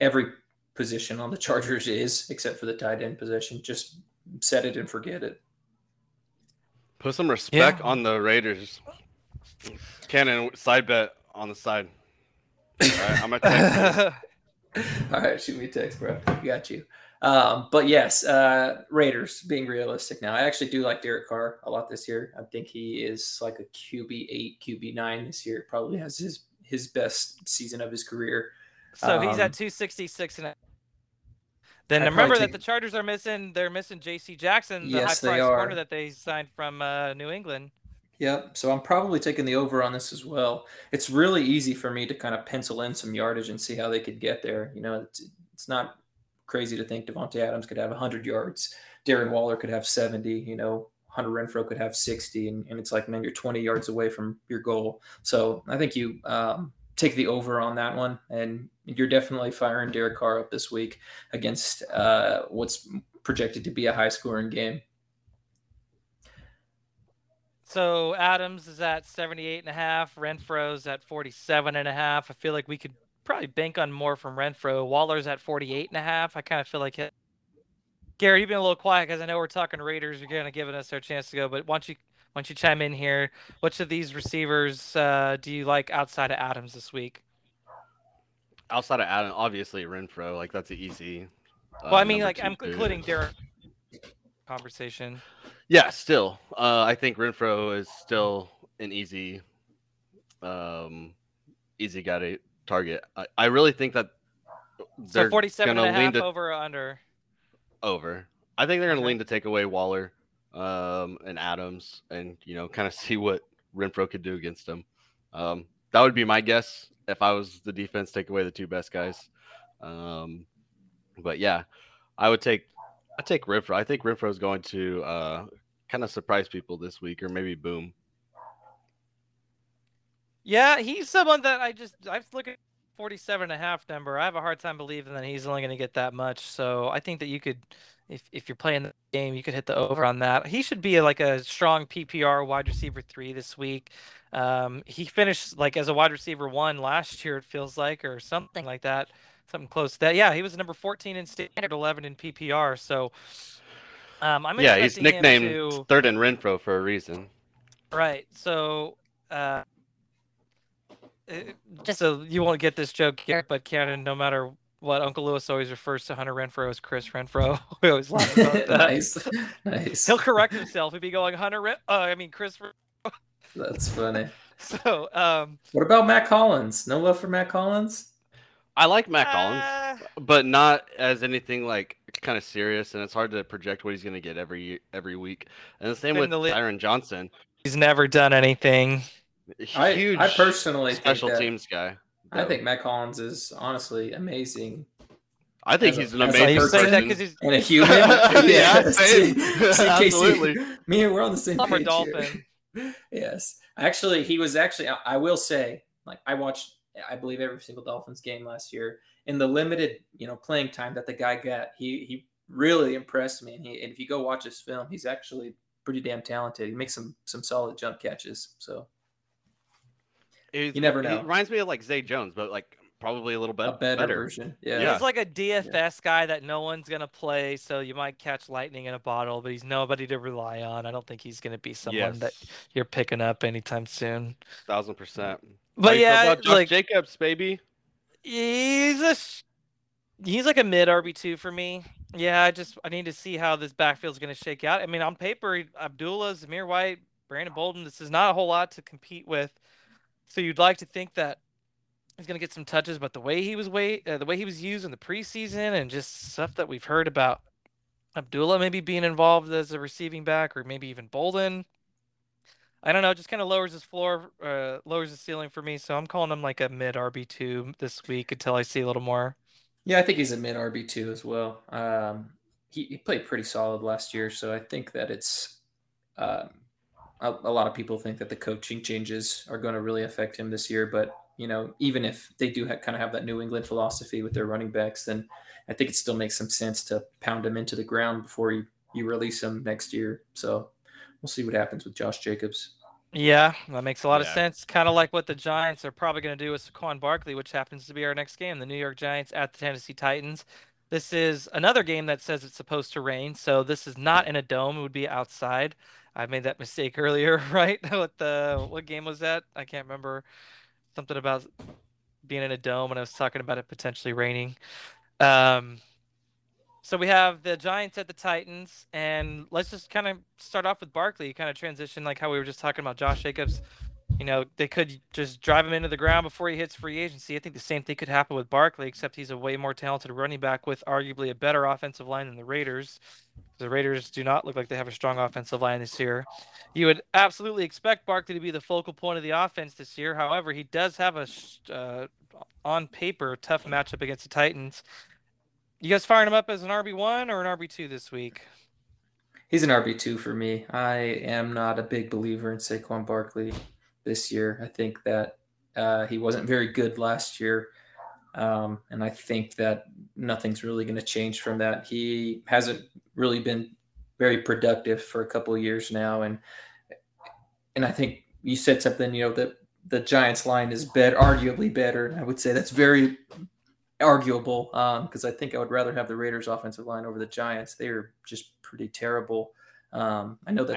every position on the Chargers is except for the tight end position. Just set it and forget it. put some respect Yeah. on the Raiders. Cannon side bet on the side. All right, I'm gonna text you. All right, shoot me a text, bro. Got you. Um, but yes, uh, Raiders being realistic now. I actually do like Derek Carr a lot this year. I think he is like a QB eight, QB nine this year. Probably has his his best season of his career. So he's Um, at 266 and then I'd remember that the Chargers are missing they're missing JC Jackson, the Yes, high they price corner that they signed from uh, New England. Yep. So I'm probably taking the over on this as well. It's really easy for me to kind of pencil in some yardage and see how they could get there. You know, it's, it's not crazy to think Davante Adams could have 100 yards, Darren Waller could have 70. You know, Hunter Renfrow could have 60, and, and it's like, man, you're 20 yards away from your goal. So I think you um, take the over on that one, and you're definitely firing Derek Carr up this week against uh, what's projected to be a high scoring game. So Adams is at 78 and a half, Renfrow's at 47 and a half. I feel like we could probably bank on more from Renfrow. Waller's at 48 and a half. I kind of feel like it. Gary, you've been a little quiet because I know we're talking Raiders. You're kind of giving us our chance to go, but don't you don't you chime in here? Which of these receivers uh, do you like outside of Adams this week? Outside of Adam, obviously Renfrow, like that's an easy. uh, Well, I mean, like I'm pick. including Derek conversation. Yeah, still, uh, I think Renfrow is still an easy, um, easy guy to target. I, I really think that So they're 47 and a lean half to over or under. over. I think they're going to Okay. lean to take away Waller um, and Adams, and you know, kind of see what Renfrow could do against them. Um, that would be my guess if I was the defense. Take away the two best guys. Um, but yeah, I would take I take Renfrow. I think Renfrow is going to uh, kind of surprise people this week, or maybe boom. Yeah, he's someone that I just I look at 47 and a half number. I have a hard time believing that he's only going to get that much. So I think that you could if if you're playing the game, you could hit the over on that. He should be like a strong PPR wide receiver 3 this week. Um, he finished like as a wide receiver 1 last year it feels like or something like that. Something close to that. Yeah, he was number 14 in standard, 11 in PPR. So um, I'm yeah, he's nicknamed to- third in Renfrow for a reason. Right. So, uh, just so you won't get this joke here, but Cannon, no matter what, Uncle Lewis always refers to Hunter Renfrow as Chris Renfrow. we always laugh about that. nice, nice. He'll correct himself. He'd be going Hunter Ren. Uh, I mean Chris. Ren- That's funny. So, um, What about Mack Hollins? No love for Mack Hollins. I like Mack Hollins. uh, but not as anything like kind of serious, and it's hard to project what he's going to get every every week. And the same Been with the li- Tyron Johnson, he's never done anything. I, huge I personally special think that, teams guy. I think Mack Hollins is honestly amazing I think as a- he's an a So amazing you say that person. because he's and a human. Yeah, see- see, Casey, Absolutely. Me and we're on the same former page Dolphin. here. Yes, actually, he was actually. I, I will say, like I watched, I believe every single Dolphins game last year. In the limited, you know, playing time that the guy got, he he really impressed me. And, he, and if you go watch his film, he's actually pretty damn talented. He makes some some solid jump catches. So He's- You never He reminds me of like Zay Jones, but like probably a little bit a better, better. version. Yeah. Yeah. He's like a DFS guy that no one's gonna play, so you might catch lightning in a bottle, but he's nobody to rely on. I don't think he's gonna be someone that you're picking up anytime soon. thousand percent. But yeah, about Josh like Jacobs, baby. he's a sh- he's like a mid RB two for me. Yeah, I just I need to see how this backfield's gonna shake out. I mean, on paper, he- Abdullah, Zamir White, Brandon Bolden, this is not a whole lot to compete with. So you'd like to think that he's gonna get some touches, but the way he was wait, uh, the way he was used in the preseason, and just stuff that we've heard about Abdullah maybe being involved as a receiving back, or maybe even Bolden. I don't know, just kind of lowers his floor, uh, lowers the ceiling for me. So I'm calling him like a mid RB two this week until I see a little more. Yeah, I think he's a mid RB two as well. Um, he, he, played pretty solid last year, so I think that it's um, a, a, lot of people think that the coaching changes are going to really affect him this year. But you know, even if they do kind of have that New England philosophy with their running backs, then I think it still makes some sense to pound him into the ground before you you release him next year. So we'll see what happens with Josh Jacobs. Yeah, that makes a lot yeah. of sense. Kind of like what the Giants are probably going to do with Saquon Barkley, which happens to be our next game, the New York Giants at the Tennessee Titans. This is another game that says it's supposed to rain, so this is not in a dome; it would be outside. I made that mistake earlier, right? what the what game was that? I can't remember. Something about being in a dome, and I was talking about it potentially raining. Um, so we have the Giants at the Titans, and let's just kind of start off with Barkley, kind of transition like how we were just talking about Josh Jacobs. You know, they could just drive him into the ground before he hits free agency. I think the same thing could happen with Barkley, except he's a way more talented running back with arguably a better offensive line than the Raiders. The Raiders do not look like they have a strong offensive line this year. You would absolutely expect Barkley to be the focal point of the offense this year. However, he does have a, uh, on paper, tough matchup against the Titans. You guys firing him up as an RB one or an RB two this week? He's an RB two for me. I am not a big believer in Saquon Barkley this year. I think that uh, he wasn't very good last year, um, and I think that nothing's really going to change from that. He hasn't really been very productive for a couple of years now, and and I think you said something. You know that the Giants line is better, arguably better. I would say that's very arguable because um, I think I would rather have the Raiders' offensive line over the Giants. They are just pretty terrible. Um, I know that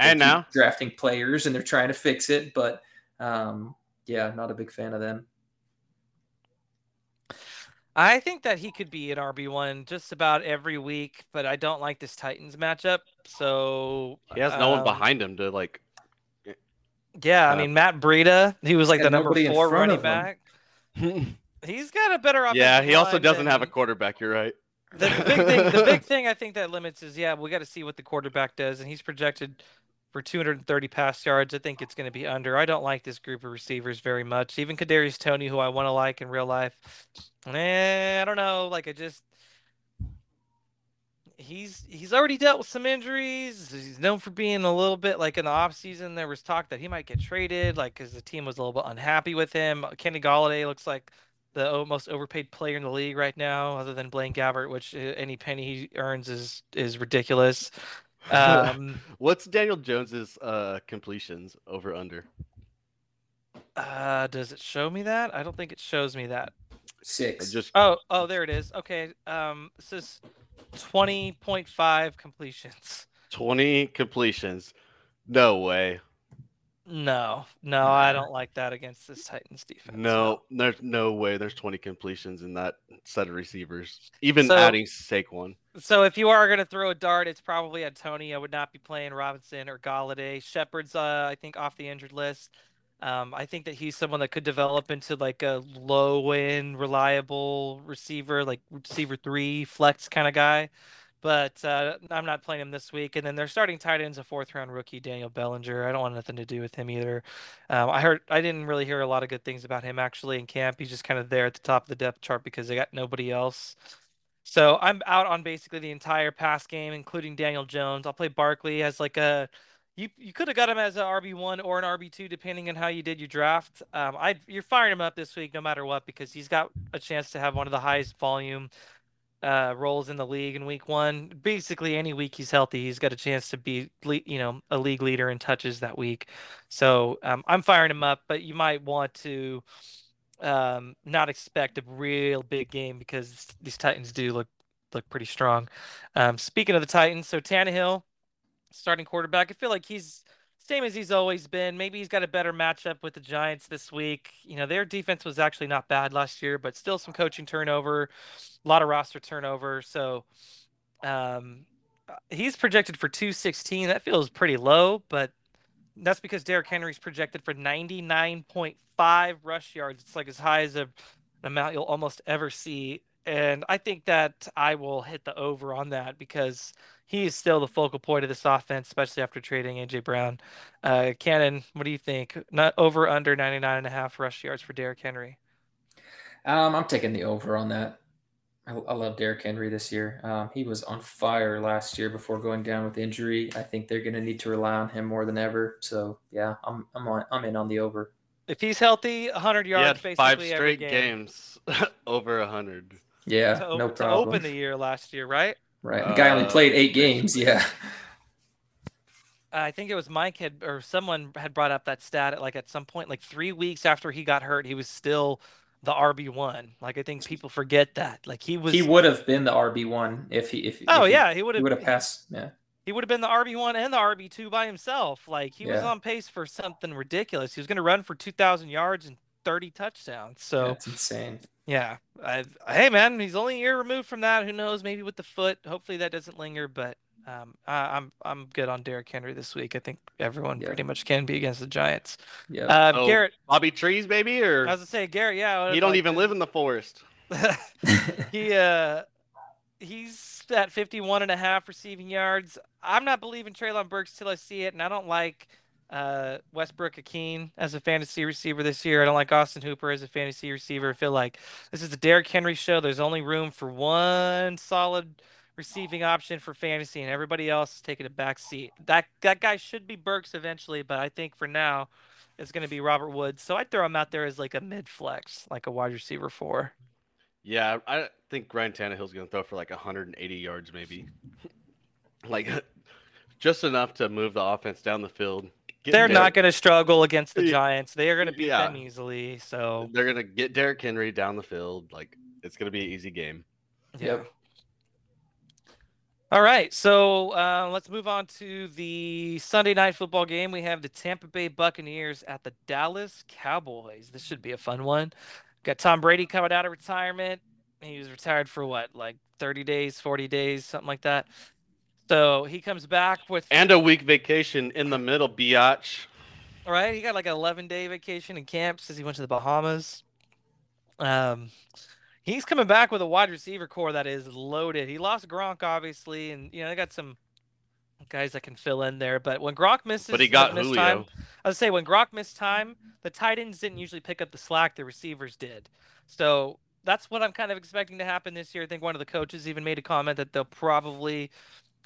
they're drafting players and they're trying to fix it, but um, yeah, not a big fan of them. I think that he could be an RB one just about every week, but I don't like this Titans matchup. So he has no one um, behind him to like. Yeah, uh, I mean Matt Breida, he was like the number four running back. He's got a better option. Yeah, he also doesn't have a quarterback. You're right. The, the big thing, the big thing I think that limits is yeah, we got to see what the quarterback does, and he's projected for 230 pass yards. I think it's going to be under. I don't like this group of receivers very much. Even Kadarius Toney, who I want to like in real life, eh, I don't know. Like I just he's he's already dealt with some injuries. He's known for being a little bit like in the off season. There was talk that he might get traded, like because the team was a little bit unhappy with him. Kenny Golladay looks like the most overpaid player in the league right now, other than Blaine Gabbert, which uh, any penny he earns is is ridiculous. Um, What's Daniel Jones's uh, completions over under? Uh, does it show me that? I don't think it shows me that. Six. Just oh oh there it is. Okay. Um, this is twenty point five completions. Twenty completions. No way. No, no, I don't like that against this Titans defense. No, there's no way there's 20 completions in that set of receivers, even so, adding Saquon. So if you are going to throw a dart, it's probably. I would not be playing Robinson or Golladay. Shepard's, uh, I think, off the injured list. Um, I think that he's someone that could develop into like a low end, reliable receiver, like receiver three, flex kind of guy but uh, I'm not playing him this week. And then they're starting tight ends a fourth round rookie, Daniel Bellinger. I don't want nothing to do with him either. Um, I heard I didn't really hear a lot of good things about him actually in camp. He's just kind of there at the top of the depth chart because they got nobody else. So I'm out on basically the entire pass game, including Daniel Jones. I'll play Barkley as like a you you could have got him as an RB one or an RB two depending on how you did your draft. Um, I you're firing him up this week no matter what because he's got a chance to have one of the highest volume uh, roles in the league in week one. Basically, any week he's healthy, he's got a chance to be, you know, a league leader in touches that week. So um, I'm firing him up, but you might want to um, not expect a real big game because these Titans do look look pretty strong. Um, speaking of the Titans, so Tannehill, starting quarterback, I feel like he's same as he's always been. Maybe he's got a better matchup with the Giants this week. You know, their defense was actually not bad last year, but still some coaching turnover, a lot of roster turnover. So um, he's projected for 216. That feels pretty low, but that's because Derrick Henry's projected for 99.5 rush yards. It's like as high as a, an amount you'll almost ever see. And I think that I will hit the over on that because – he is still the focal point of this offense, especially after trading AJ Brown. Uh, Cannon, what do you think? Not over under 99 and a half rush yards for Derrick Henry. Um, I'm taking the over on that. I, I love Derrick Henry this year. Um, he was on fire last year before going down with injury. I think they're going to need to rely on him more than ever. So yeah, I'm I'm on, I'm in on the over. If he's healthy, 100 He yards had basically five every straight game. games over a hundred. Yeah, to, no to problem. open the year last year, right? Right, the guy only Uh, played eight games. Yeah, I think it was Mike had or someone had brought up that stat at like at some point, like three weeks after he got hurt, he was still the RB one. Like I think people forget that. Like he was. he would have been the RB one if he if oh if yeah, he would have. would have passed. Yeah, He would have been the RB one and the RB two by himself. Like he was on pace for something ridiculous. He was going to run for two thousand yards and thirty touchdowns. So that's insane. Yeah, I, hey man, he's only a year removed from that. Who knows? Maybe with the foot. Hopefully that doesn't linger. But um, I, I'm I'm good on Derrick Henry this week. I think everyone Yeah. pretty much can be against the Giants. Yeah, Uh, Oh, Garrett, Bobby Trees, baby, or I was gonna say Garrett. Yeah, he don't like, even live in the forest. he uh he's at 51 and a half receiving yards. I'm not believing Treylon Burks till I see it, and I don't like uh Westbrook-Ikhine as a fantasy receiver this year. I don't like Austin Hooper as a fantasy receiver. I feel like this is the Derrick Henry show. There's only room for one solid receiving option for fantasy, and everybody else is taking a back seat. That that guy should be Burks eventually, but I think for now it's going to be Robert Woods. So I'd throw him out there as like a mid flex, like a wide receiver four. Yeah, I think Ryan Tannehill's going to throw for like 180 yards, maybe. like, just enough to move the offense down the field. Get They're not going to struggle against the Giants. They are going to beat Yeah. them easily. So, They're going to get Derrick Henry down the field. Like, it's going to be an easy game. yeah. Yep. All right. So, uh, let's move on to the Sunday night football game. We have the Tampa Bay Buccaneers at the Dallas Cowboys. This should be a fun one. Got Tom Brady coming out of retirement. He was retired for what, like 30 days, 40 days, something like that. So, he comes back with And a week vacation in the middle, biatch. right? He got like an 11 day vacation in camp since he went to the Bahamas. Um, he's coming back with a wide receiver core that is loaded. He lost Gronk, obviously, and you know they got some guys that can fill in there. But when Gronk misses, But he got Julio. time, I would say when Gronk missed time, the tight ends didn't usually pick up the slack. The receivers did. So that's what I'm kind of expecting to happen this year. I think one of the coaches even made a comment that they'll probably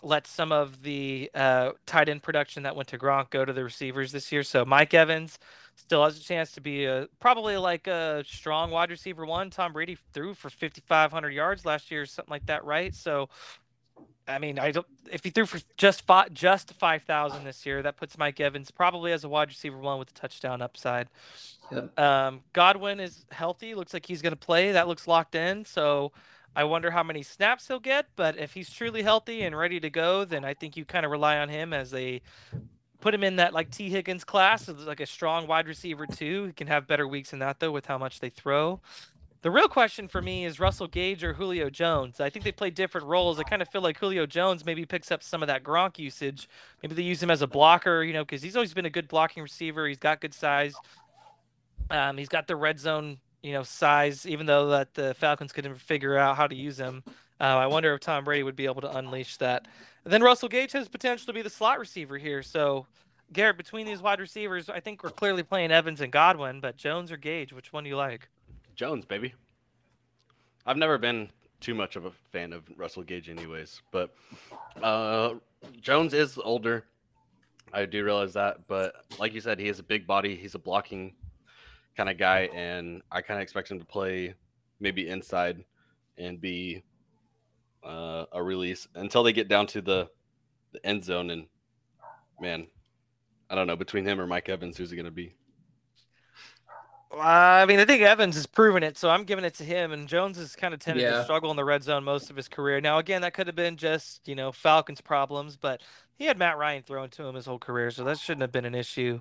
let some of the uh, tight end production that went to Gronk go to the receivers this year. So Mike Evans still has a chance to be a probably like a strong wide receiver one. Tom Brady threw for 5,500 yards last year, something like that, right? So, I mean, I don't. If he threw for just five, just 5,000 this year, that puts Mike Evans probably as a wide receiver one with a touchdown upside. Yep. Um, Godwin is healthy. Looks like he's going to play. That looks locked in. So I wonder how many snaps he'll get. But if he's truly healthy and ready to go, then I think you kind of rely on him as a put him in that like Tee Higgins class, as like a strong wide receiver too. He can have better weeks than that though with how much they throw. The real question for me is Russell Gage or Julio Jones. I think they play different roles. I kind of feel like Julio Jones maybe picks up some of that Gronk usage. Maybe they use him as a blocker, you know, because he's always been a good blocking receiver. He's got good size. Um, he's got the red zone, you know, size. Even though that the Falcons couldn't figure out how to use him, uh, I wonder if Tom Brady would be able to unleash that. And then Russell Gage has potential to be the slot receiver here. So, Garrett, between these wide receivers, I think we're clearly playing Evans and Godwin, but Jones or Gage, which one do you like? Jones, baby. I've never been too much of a fan of Russell Gage, anyways. But uh, Jones is older. I do realize that, but like you said, he has a big body. He's a blocking kind of guy, and I kind of expect him to play maybe inside and be uh, a release until they get down to the, the end zone. And man, I don't know between him or Mike Evans, who's it going to be? I mean, I think Evans has proven it, so I'm giving it to him. And Jones has kind of tended to struggle in the red zone most of his career. Now, again, that could have been just you know Falcons' problems, but he had Matt Ryan throwing to him his whole career, so that shouldn't have been an issue.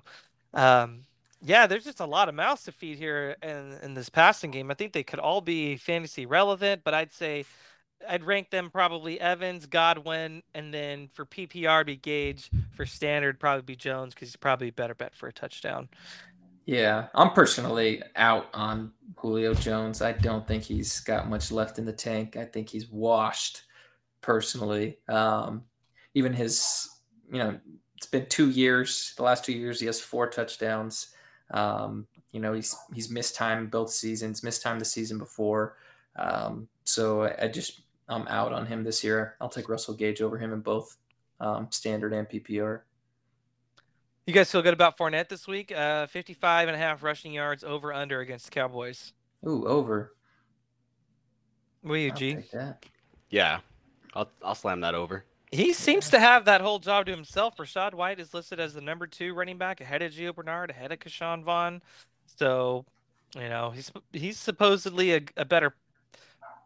Um, yeah, there's just a lot of mouths to feed here in in this passing game. I think they could all be fantasy relevant, but I'd say I'd rank them probably Evans, Godwin, and then for PPR be Gage. For standard, probably be Jones because he's probably a better bet for a touchdown. Yeah, I'm personally out on Julio Jones. I don't think he's got much left in the tank. I think he's washed personally. Um, even his, you know, it's been two years. The last two years, he has four touchdowns. Um, you know, he's he's missed time both seasons, missed time the season before. Um, so I, I just I'm out on him this year. I'll take Russell Gage over him in both um, standard and PPR. You guys feel good about Fournette this week? Uh, 55 and a half rushing yards over under against the Cowboys. Ooh, over. Will you, I'll G? take that. Yeah, I'll I'll slam that over. He seems to have that whole job to himself. Rachaad White is listed as the number two running back ahead of Gio Bernard, ahead of Ke'Shawn Vaughn. So, you know, he's he's supposedly a, a better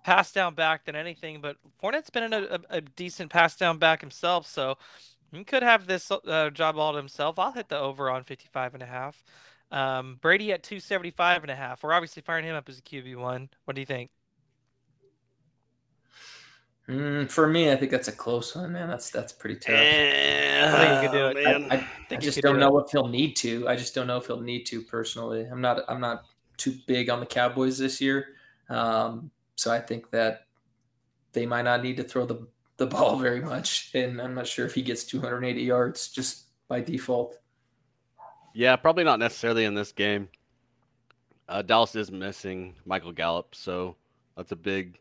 pass down back than anything, but Fournette's been a, a, a decent pass down back himself. So he could have this uh, job all to himself. I'll hit the over on 55 and a half. Um, Brady at 275 and a half. We're obviously firing him up as a QB1. What do you think? Mm, for me, I think that's a close one, man. That's that's pretty tough. I think you could do it. Man. I, I, I think you just don't do know it. if he'll need to. I just don't know if he'll need to personally. I'm not I'm not too big on the Cowboys this year. Um, so I think that they might not need to throw the, the ball very much. And I'm not sure if he gets 280 yards just by default. Yeah, probably not necessarily in this game. Uh, Dallas is missing Michael Gallup, so that's a big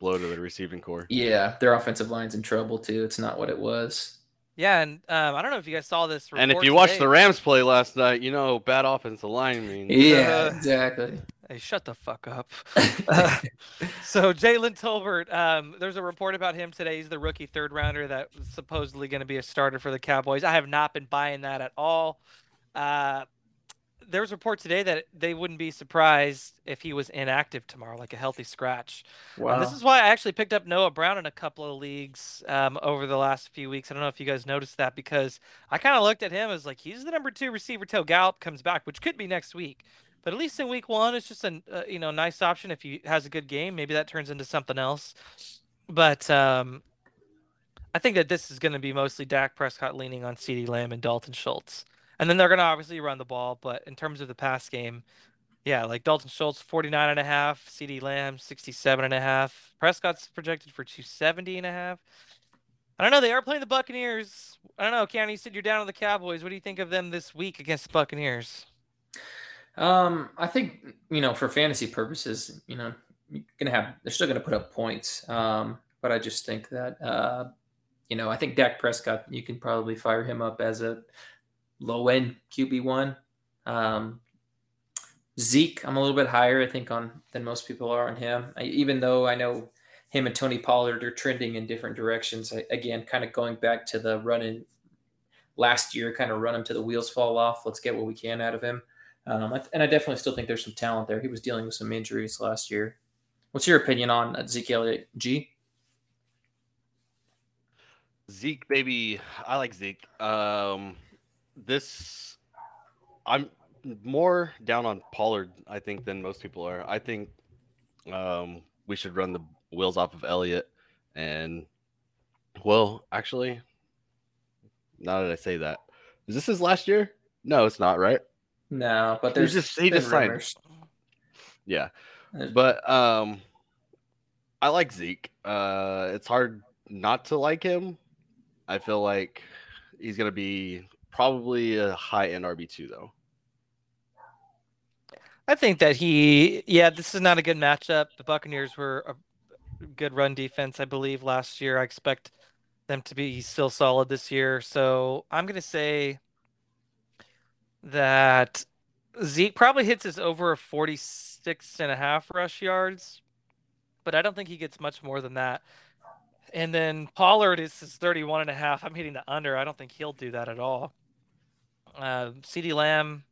blow to the receiving core. Yeah, their offensive line's in trouble too. It's not what it was. Yeah, and um, I don't know if you guys saw this. And if report you watched the Rams play last night, you know bad offensive line means. Yeah, Uh, exactly. Hey, shut the fuck up. Uh, so Jalen Tolbert, um, there's a report about him today. He's the rookie third rounder that was supposedly going to be a starter for the Cowboys. I have not been buying that at all. Uh, there was a report today that they wouldn't be surprised if he was inactive tomorrow, like a healthy scratch. Wow. And this is why I actually picked up Noah Brown in a couple of leagues um, over the last few weeks. I don't know if you guys noticed that because I kind of looked at him as like he's the number two receiver till Gallup comes back, which could be next week. But at least in week one, it's just a uh, you know nice option if he has a good game. Maybe that turns into something else. But um, I think that this is going to be mostly Dak Prescott leaning on CeeDee Lamb and Dalton Schultz, and then they're going to obviously run the ball. But in terms of the pass game, yeah, like Dalton Schultz 49 and a half, CeeDee Lamb 67 and a half. Prescott's projected for 270 and a half. I don't know, they are playing the Buccaneers. I don't know, Keanu, you said you're down on the Cowboys. What do you think of them this week against the Buccaneers? Um, I think you know for fantasy purposes, you know, you're gonna have they're still gonna put up points. Um, but I just think that uh, you know, I think Dak Prescott, you can probably fire him up as a low end QB one. Um, Zeke, I'm a little bit higher, I think, on than most people are on him. I, even though I know him and Tony Pollard are trending in different directions. I, again, kind of going back to the running last year, kind of run him to the wheels fall off. Let's get what we can out of him. Um, and I definitely still think there's some talent there. He was dealing with some injuries last year. What's your opinion on uh, Zeke Elliott? G? Zeke, baby, I like Zeke. Um, this, I'm more down on Pollard, I think, than most people are. I think um, we should run the wheels off of Elliott, and well, actually, now that I say that, is this his last year? No, it's not, right? No, but He there's just- he just signed. rumors. Yeah, Uh, but um, I like Zeke. Uh, it's hard not to like him. I feel like he's gonna be probably a high end RB two though. I think that he, yeah, this is not a good matchup. The Buccaneers were a good run defense, I believe, last year. I expect them to be still solid this year. So I'm going to say that Zeke probably hits his over a 46 and a half rush yards, but I don't think he gets much more than that. And then Pollard is his 31 and a half. I'm hitting the under. I don't think he'll do that at all. Uh, CeeDee Lamb,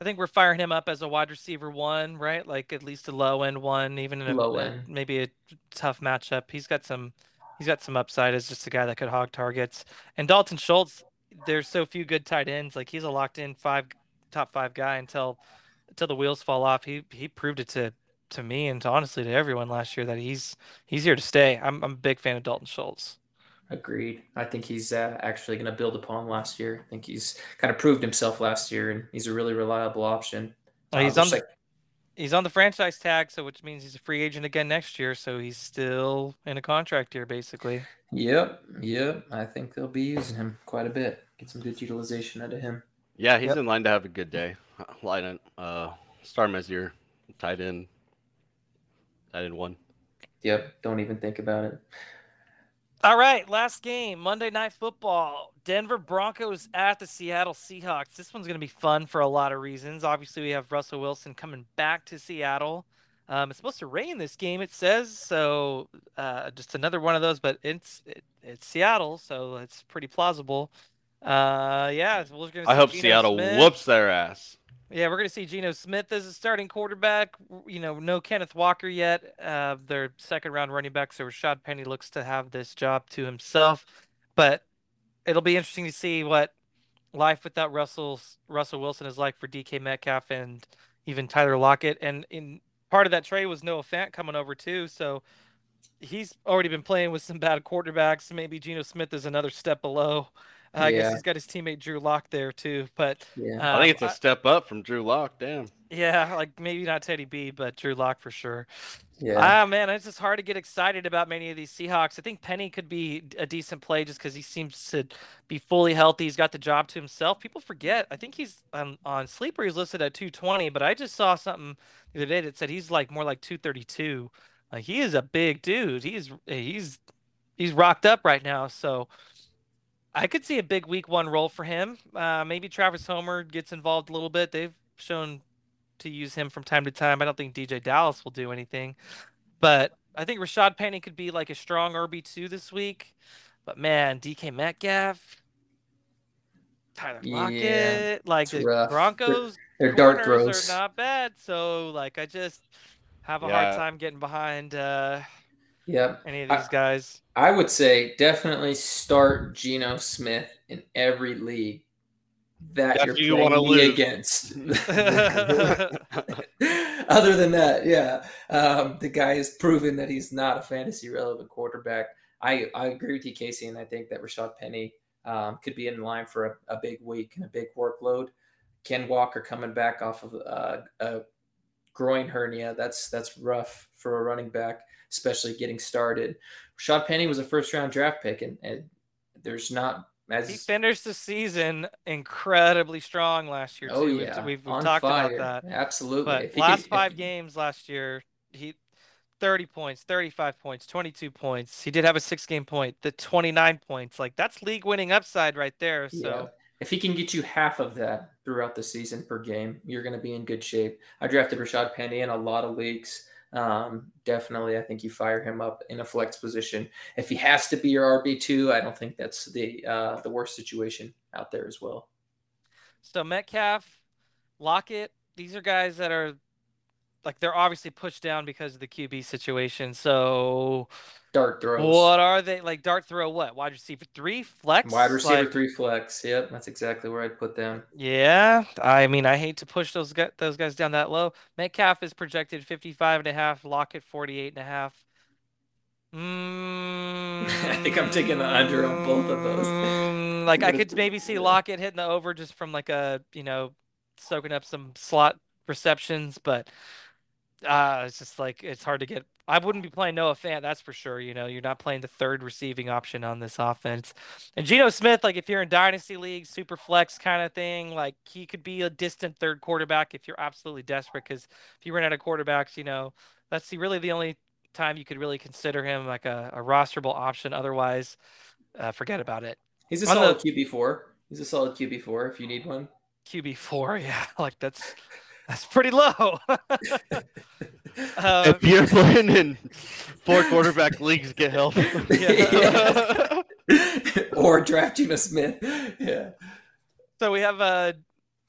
I think we're firing him up as a wide receiver one, right? Like at least a low end one, even in a, Low a- end. maybe a tough matchup. He's got some, he's got some upside as just a guy that could hog targets. And Dalton Schultz, there's so few good tight ends. Like he's a locked in five, top five guy until, until the wheels fall off. He he proved it to to me and to honestly to everyone last year that he's he's here to stay. I'm I'm a big fan of Dalton Schultz. Agreed. I think he's uh, actually going to build upon last year. I think he's kind of proved himself last year, and he's a really reliable option. Uh, he's Uh, on the like- he's on the franchise tag, so which means he's a free agent again next year. So he's still in a contract here, basically. Yep, yep. I think they'll be using him quite a bit. Get some good utilization out of him. Yeah, he's Yep. in line to have a good day. Line uh, start him as your tight end. in one. Yep. Don't even think about it. All right, last game, Monday Night Football. Denver Broncos at the Seattle Seahawks. This one's going to be fun for a lot of reasons. Obviously, we have Russell Wilson coming back to Seattle. Um, it's supposed to rain this game, it says. So uh, just another one of those, but it's it, it's Seattle, so it's pretty plausible. Uh, yeah, we're gonna. I hope Geno Seattle Smith. whoops their ass. Yeah, we're going to see Geno Smith as a starting quarterback. You know, no Kenneth Walker yet. Uh, their second round running back, so Rashad Penny looks to have this job to himself. But it'll be interesting to see what life without Russell Russell Wilson is like for DK Metcalf and even Tyler Lockett. And in part of that trade was Noah Fant coming over too, so he's already been playing with some bad quarterbacks. Maybe Geno Smith is another step below. Uh, I guess he's got his teammate Drew Lock there too, but Yeah. uh, I think it's a step up from Drew Lock. Damn. yeah, like maybe not Teddy B, but Drew Lock for sure. yeah. Ah, man, it's just hard to get excited about many of these Seahawks. I think Penny could be a decent play just because he seems to be fully healthy. He's got the job to himself. People forget. I think he's on, on sleeper. He's listed at 220, but I just saw something the other day that said he's like more like 232. Like he is a big dude. He's he's he's rocked up right now. So I could see a big week one role for him. Uh, maybe Travis Homer gets involved a little bit. They've shown to use him from time to time. I don't think DeeJay Dallas will do anything, but I think Rashad Penny could be like a strong RB two this week. But man, DK Metcalf, Tyler Yeah, Lockett, like the rough. Broncos They're dart throws. are not bad. So like I just have a Yeah. hard time getting behind uh, Yep. any of I- these guys. I would say definitely start Geno Smith in every league that That's you're who you wanna me lose. against. Other than that, yeah, um, the guy has proven that he's not a fantasy relevant quarterback. I, I agree with you, Casey, and I think that Rashad Penny um, could be in line for a, a big week and a big workload. Ken Walker coming back off of uh, a groin hernia. That's that's rough for a running back, especially getting started. Rashad Penny was a first round draft pick, and, and there's not as He finished the season incredibly strong last year oh, too. oh We've- yeah, we've, we've talked fire. about that. Absolutely. But last could- five games last year, he 30 points, 35 points, 22 points. He did have a six game point, the 29 points. Like that's league winning upside right there. Yeah. So If he can get you half of that throughout the season per game, you're going to be in good shape. I drafted Rashad Penny in a lot of leagues. Um, definitely, I think you fire him up in a flex position. If he has to be your RB two, I don't think that's the uh, the worst situation out there as well. so Metcalf, Lockett, these are guys that are like they're obviously pushed down because of the QB situation. So Dart throws, what are they like? Dart throw what? Wide receiver three, flex, wide receiver Like, three flex. Yep, that's exactly where I'd put them. Yeah, I mean, I hate to push those guys, those guys down that low. Metcalf is projected 55 and a half, Lockett 48 and a half. Mm, I think I'm taking the under on both of those. mm, Like I could maybe see Lockett hitting the over just from like a, you know, soaking up some slot receptions, but uh it's just like it's hard to get I wouldn't be playing Noah Fant, that's for sure. You know, you're not playing the third receiving option on this offense. And Geno Smith, like if you're in dynasty league, super flex kind of thing, like he could be a distant third quarterback if you're absolutely desperate. Because if you run out of quarterbacks, you know that's the, really the only time you could really consider him like a, a rosterable option. Otherwise, uh, forget about it. He's a On solid the- QB four. He's a solid QB four if you need one. QB four, yeah, like that's that's pretty low. uh, if you're playing in four quarterback leagues, get help. Yeah. or draft Geno Smith. Yeah. So we have uh,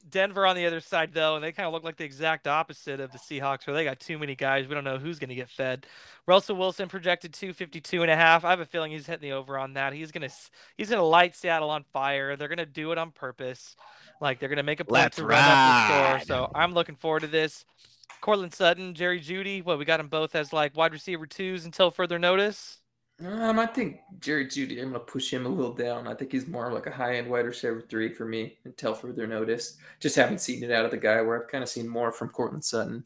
Denver on the other side, though, and they kind of look like the exact opposite of the Seahawks, where they got too many guys. We don't know who's going to get fed. Russell Wilson projected 252 and a half. I have a feeling he's hitting the over on that. He's going to he's going to light Seattle on fire. They're going to do it on purpose. Like they're going to make a plan Let's to run up the ride. score. So I'm looking forward to this. Courtland Sutton, Jerry Jeudy. Well, we got them both as like wide receiver twos until further notice. Um, I think Jerry Jeudy, I'm going to push him a little down. I think he's more like a high end wide receiver three for me until further notice. Just haven't seen it out of the guy where I've kind of seen more from Courtland Sutton.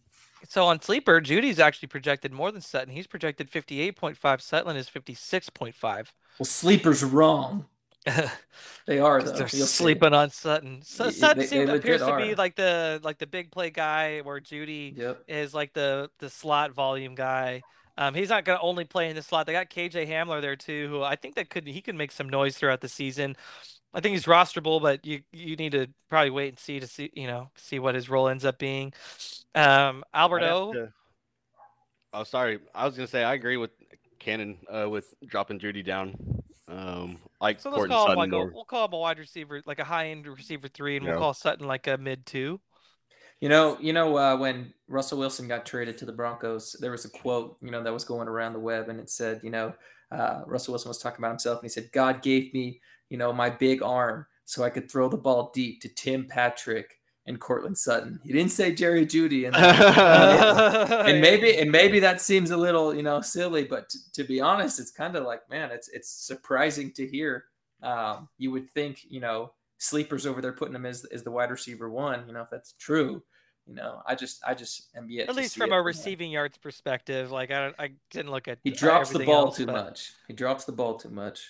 So on sleeper, Jeudy's actually projected more than Sutton. He's projected 58.5. Sutton is 56.5. Well, sleeper's wrong. They are 'Cause though. they're You'll see. sleeping on Sutton. So Y- y- Sutton they- they seems, legit appears to be like the like the big play guy, where Jeudy Yep. is like the the slot volume guy. Um, he's not going to only play in the slot. They got KJ Hamler there too, who I think that could he could make some noise throughout the season. I think he's rosterable, but you you need to probably wait and see to see you know see what his role ends up being. Um, Alberto, to- Oh, sorry. I was gonna say I agree with Cannon uh, with dropping Jeudy down. Um, like so let's Courtney call him Sutton like a, more. we'll call him a wide receiver, like a high end receiver three, and Yeah. we'll call Sutton like a mid two. You know, you know, uh, when Russell Wilson got traded to the Broncos, there was a quote, you know, that was going around the web, and it said, you know, uh, Russell Wilson was talking about himself, and he said, "God gave me, you know, my big arm so I could throw the ball deep to Tim Patrick and Courtland Sutton." He didn't say Jerry Jeudy, and and maybe and maybe that seems a little, you know, silly, but t- to be honest, it's kind of like, man, it's it's surprising to hear. Um, you would think, you know, sleepers over there putting him as as the wide receiver one. You know, if that's true, you know, I just I just am yet at least from a receiving yards perspective. Like I don't, I didn't look at He drops the ball else, too but much. He drops the ball too much.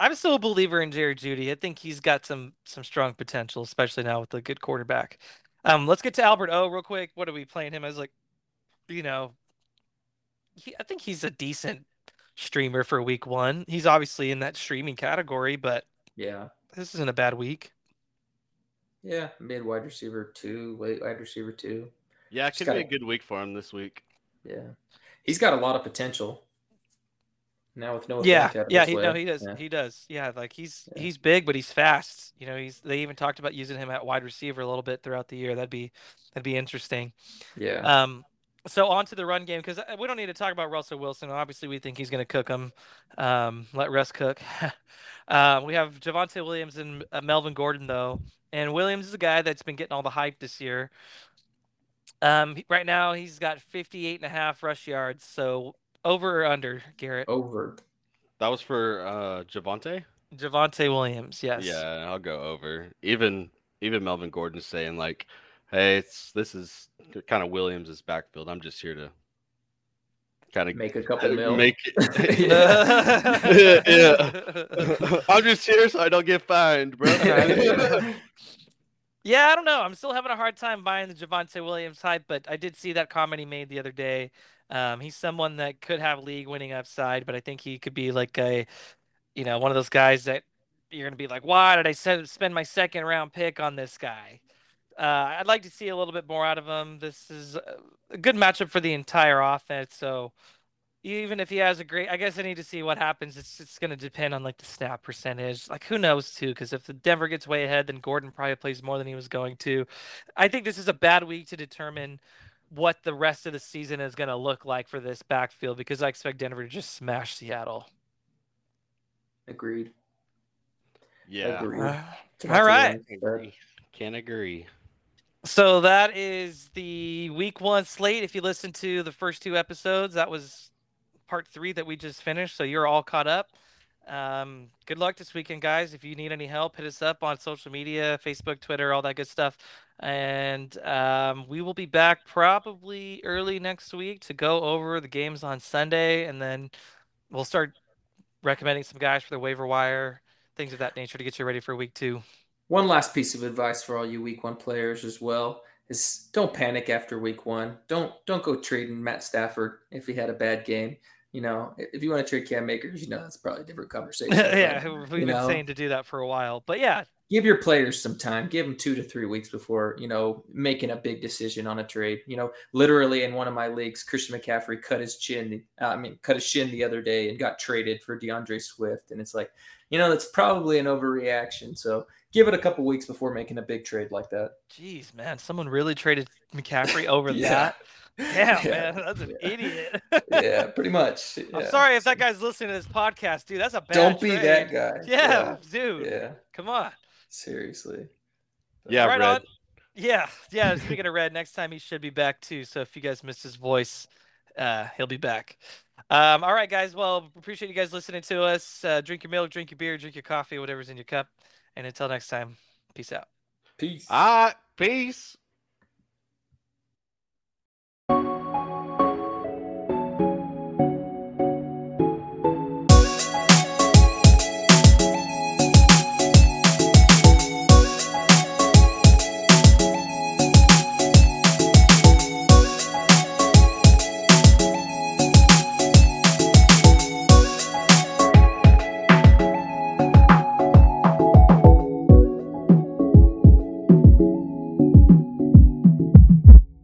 I'm still a believer in Jerry Jeudy. I think he's got some some strong potential, especially now with a good quarterback. Um, let's get to Albert O real quick. What are we playing him as? Like, you know, he, I think he's a decent streamer for week one. He's obviously in that streaming category, but Yeah, this isn't a bad week. yeah, mid wide receiver two, late wide receiver two. Yeah, it could be a good week for him this week. Yeah, he's got a lot of potential. Now with no yeah, yeah, he no, he does, Yeah. he does. Yeah, like he's Yeah. he's big, but he's fast. You know, he's they even talked about using him at wide receiver a little bit throughout the year. That'd be that'd be interesting. yeah. Um, so on to the run game because we don't need to talk about Russell Wilson. Obviously, we think he's going to cook him. Um, let Russ cook. uh, we have Javonte Williams and uh, Melvin Gordon though, and Williams is a guy that's been getting all the hype this year. Um, right now he's got 58 and a half rush yards. So over or under, Garrett? Over. That was for uh Javonte. Javonte Williams, yes. Yeah, I'll go over. Even even Melvin Gordon's saying like, "Hey, it's this is kind of Williams' backfield. I'm just here to kind of Make a couple mil. make it." Yeah. yeah. I'm just here so I don't get fined, bro. Yeah, I don't know. I'm still having a hard time buying the Javonte Williams hype, but I did see that comment he made the other day. Um, he's someone that could have league winning upside, but I think he could be like a, you know, one of those guys that you're going to be like, why did I spend my second round pick on this guy? Uh, I'd like to see a little bit more out of him. This is a- good matchup for the entire offense. So even if he has a great, I guess I need to see what happens. It's it's going to depend on like the snap percentage. Like who knows too? Because if the Denver gets way ahead, then Gordon probably plays more than he was going to. I think this is a bad week to determine what the rest of the season is going to look like for this backfield because I expect Denver to just smash Seattle. Agreed. yeah, Agreed. Uh, all right. Agree. Can't agree. So that is the week one slate. If you listen to the first two episodes, that was part three that we just finished. So you're all caught up. Um, good luck this weekend, guys. If you need any help, hit us up on social media Facebook, Twitter, all that good stuff. And um, we will be back probably early next week to go over the games on Sunday. And then we'll start recommending some guys for the waiver wire, things of that nature to get you ready for week two. One last piece of advice for all you week one players as well is don't panic after week one. Don't don't go trading Matt Stafford if he had a bad game. You know, if you want to trade Cam Akers, you know that's probably a different conversation. yeah, but, we've been know, saying to do that for a while. But yeah, give your players some time. Give them two to three weeks before you know making a big decision on a trade. You know, literally in one of my leagues, Christian McCaffrey cut his chin. Uh, I mean, cut his shin the other day and got traded for D'Andre Swift. And it's like, you know, that's probably an overreaction. So give it a couple weeks before making a big trade like that. Jeez, man, someone really traded McCaffrey over Yeah. that. Damn, Yeah. man, that's an Yeah. idiot. yeah, pretty much. I'm sorry if that guy's listening to this podcast, dude. That's a bad. Don't be trade. that guy. Yeah, dude. Yeah. Come on. Seriously. Yeah, right Red. on. Yeah, yeah. Speaking of Red, next time he should be back too. So if you guys missed his voice, uh, he'll be back. Um, all right, guys. Well, appreciate you guys listening to us. Uh, drink your milk, drink your beer, drink your coffee, whatever's in your cup. And until next time, peace out. Peace. Ah, peace.